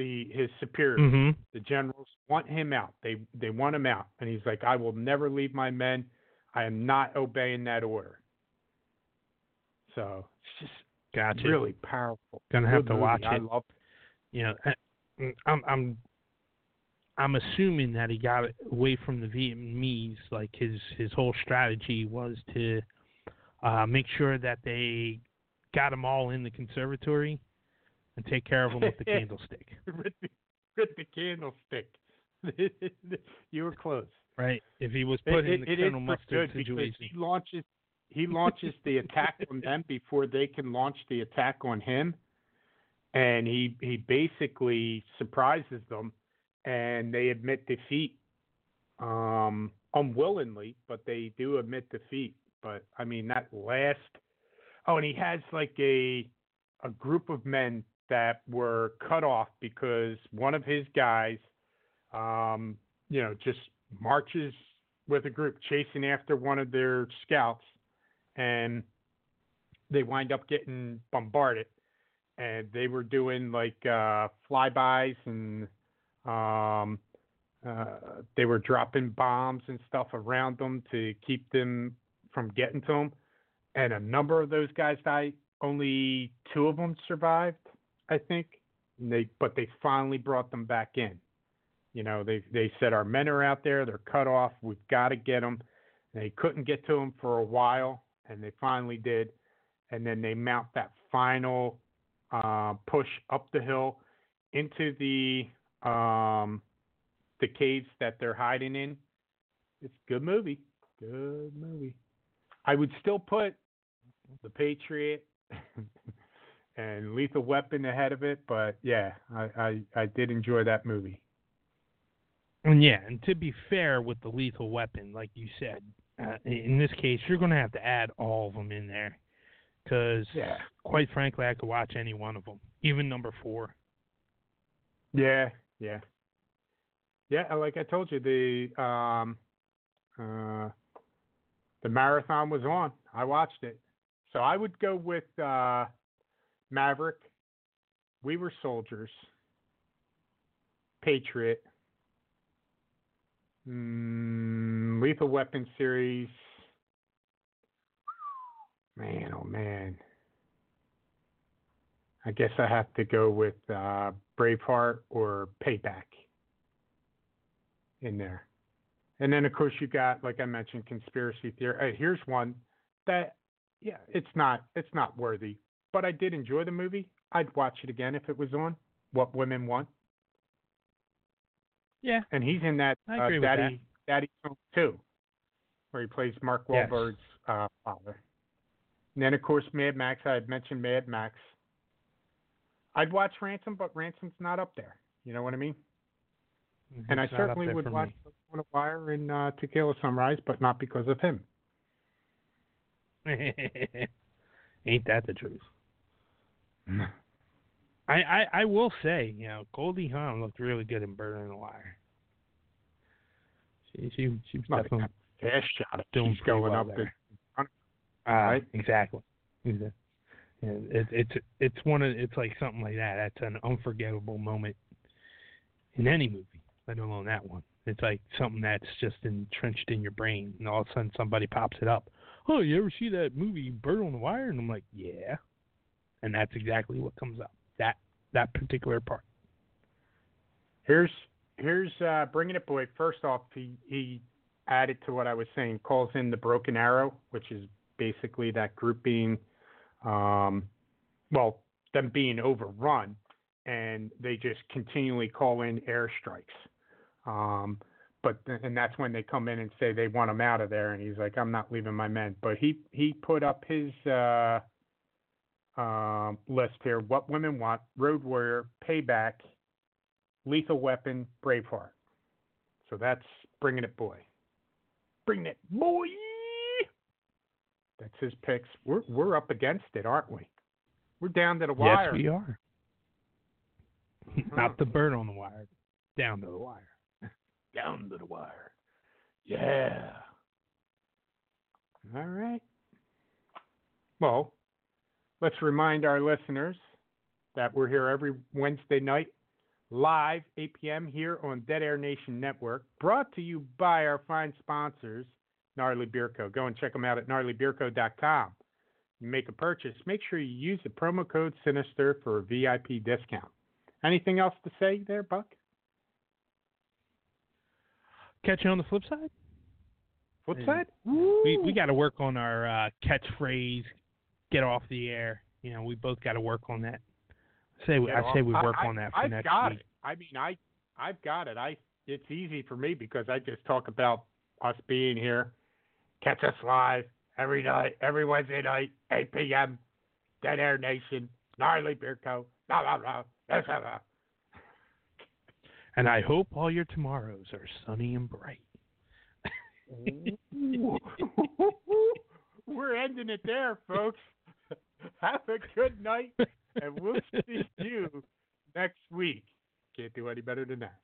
The his superiors mm-hmm. the generals want him out. They they want him out, and he's like, I will never leave my men. I am not obeying that order. So it's just Gotcha. really powerful. Gonna have to movie. watch I it. love you know, I- I'm I'm I'm assuming that he got away from the Vietnamese. Like his his whole strategy was to uh, make sure that they got them all in the conservatory and take care of them with the *laughs* candlestick. with the, with the candlestick. *laughs* you were close. Right? If he was put it- in the it Colonel Mustard situation. he launches he launches the attack on *laughs* them before they can launch the attack on him, and he he basically surprises them, and they admit defeat, um, unwillingly, but they do admit defeat. But I mean that last, oh, and he has like a a group of men that were cut off because one of his guys, um, you know, just marches with a group chasing after one of their scouts, and they wind up getting bombarded. And they were doing like uh, flybys and um, uh, they were dropping bombs and stuff around them to keep them from getting to them. And a number of those guys died. Only two of them survived, I think. And they, but they finally brought them back in. You know, they they said our men are out there, they're cut off, we've got to get them. They couldn't get to them for a while, and they finally did. And then they mount that final uh, push up the hill into the um, the caves that they're hiding in. It's good movie. Good movie. I would still put The Patriot, *laughs* and Lethal Weapon ahead of it. But yeah, I, I, I did enjoy that movie. And yeah, and to be fair with the lethal weapon, like you said, uh, in this case, you're going to have to add all of them in there, because Yeah. quite frankly, I could watch any one of them, even number four. Yeah, yeah, yeah. Like I told you, the um, uh, the marathon was on. I watched it, so I would go with uh, Maverick. We were soldiers. Patriot. Mm, Lethal Weapon series. Man, oh man. I guess I have to go with uh, Braveheart or Payback in there. And then, of course, you got, like I mentioned, conspiracy theory. Uh, here's one that, yeah, it's not, it's not worthy, but I did enjoy the movie. I'd watch it again if it was on. What Women Want, Yeah, and he's in that I uh, agree with that. Daddy Daddy Home too, where he plays Mark Yes. Wahlberg's uh, father. And then, of course, Mad Max. I had mentioned Mad Max. I'd watch Ransom, but Ransom's not up there. You know what I mean? And I It's not up certainly would watch me. On a Wire and uh, Tequila Sunrise, but not because of him. *laughs* Ain't that the truth? I, I I will say, you know, Goldie Hawn looked really good in Bird on the Wire. She she she was Not a definitely cash shot. She's going well up there. the Ah, right? exactly. Exactly. Yeah, it, it's it's one of it's like something like that. That's an unforgettable moment in any movie, let alone that one. It's like something that's just entrenched in your brain, and all of a sudden somebody pops it up. Oh, you ever see that movie Bird on the Wire? And I'm like, yeah. And that's exactly what comes up. That that particular part. Here's here's uh, bringing it boy. First off, he he added to what I was saying. Calls in the Broken Arrow, which is basically that group being, um, well, them being overrun, and they just continually call in airstrikes. Um, but and that's when they come in and say they want him out of there, and he's like, I'm not leaving my men. But he he put up his uh, um, list here: What Women Want, Road Warrior, Payback, Lethal Weapon, Braveheart. So that's bringing it, boy. Bringing it, boy. That's his picks. We're we're up against it, aren't we? We're down to the wire. Yes, we are. Not the bird on the wire, down to the wire. *laughs* down to the wire. Yeah. All right. Well, let's remind our listeners that we're here every Wednesday night, live 8 p.m. here on Dead Air Nation Network, brought to you by our fine sponsors, Gnarly Beard Co. Go and check them out at gnarlybeardco.com. You make a purchase, make sure you use the promo code Sinister for a VIP discount. Anything else to say there, Buck? Catch you on the flip side. Yeah. that? We we got to work on our uh, catchphrase. Get off the air. You know, we both got to work on that. Say we, I say we work I, on that for I've next got week. it. I mean, I I've got it. I it's easy for me because I just talk about us being here. Catch us live every night, every Wednesday night, 8 p.m. Dead Air Nation, Gnarly Beard Co. Blah blah blah. blah, blah, blah. And I hope all your tomorrows are sunny and bright. *laughs* We're ending it there, folks. *laughs* Have a good night, and we'll see you next week. Can't do any better than that.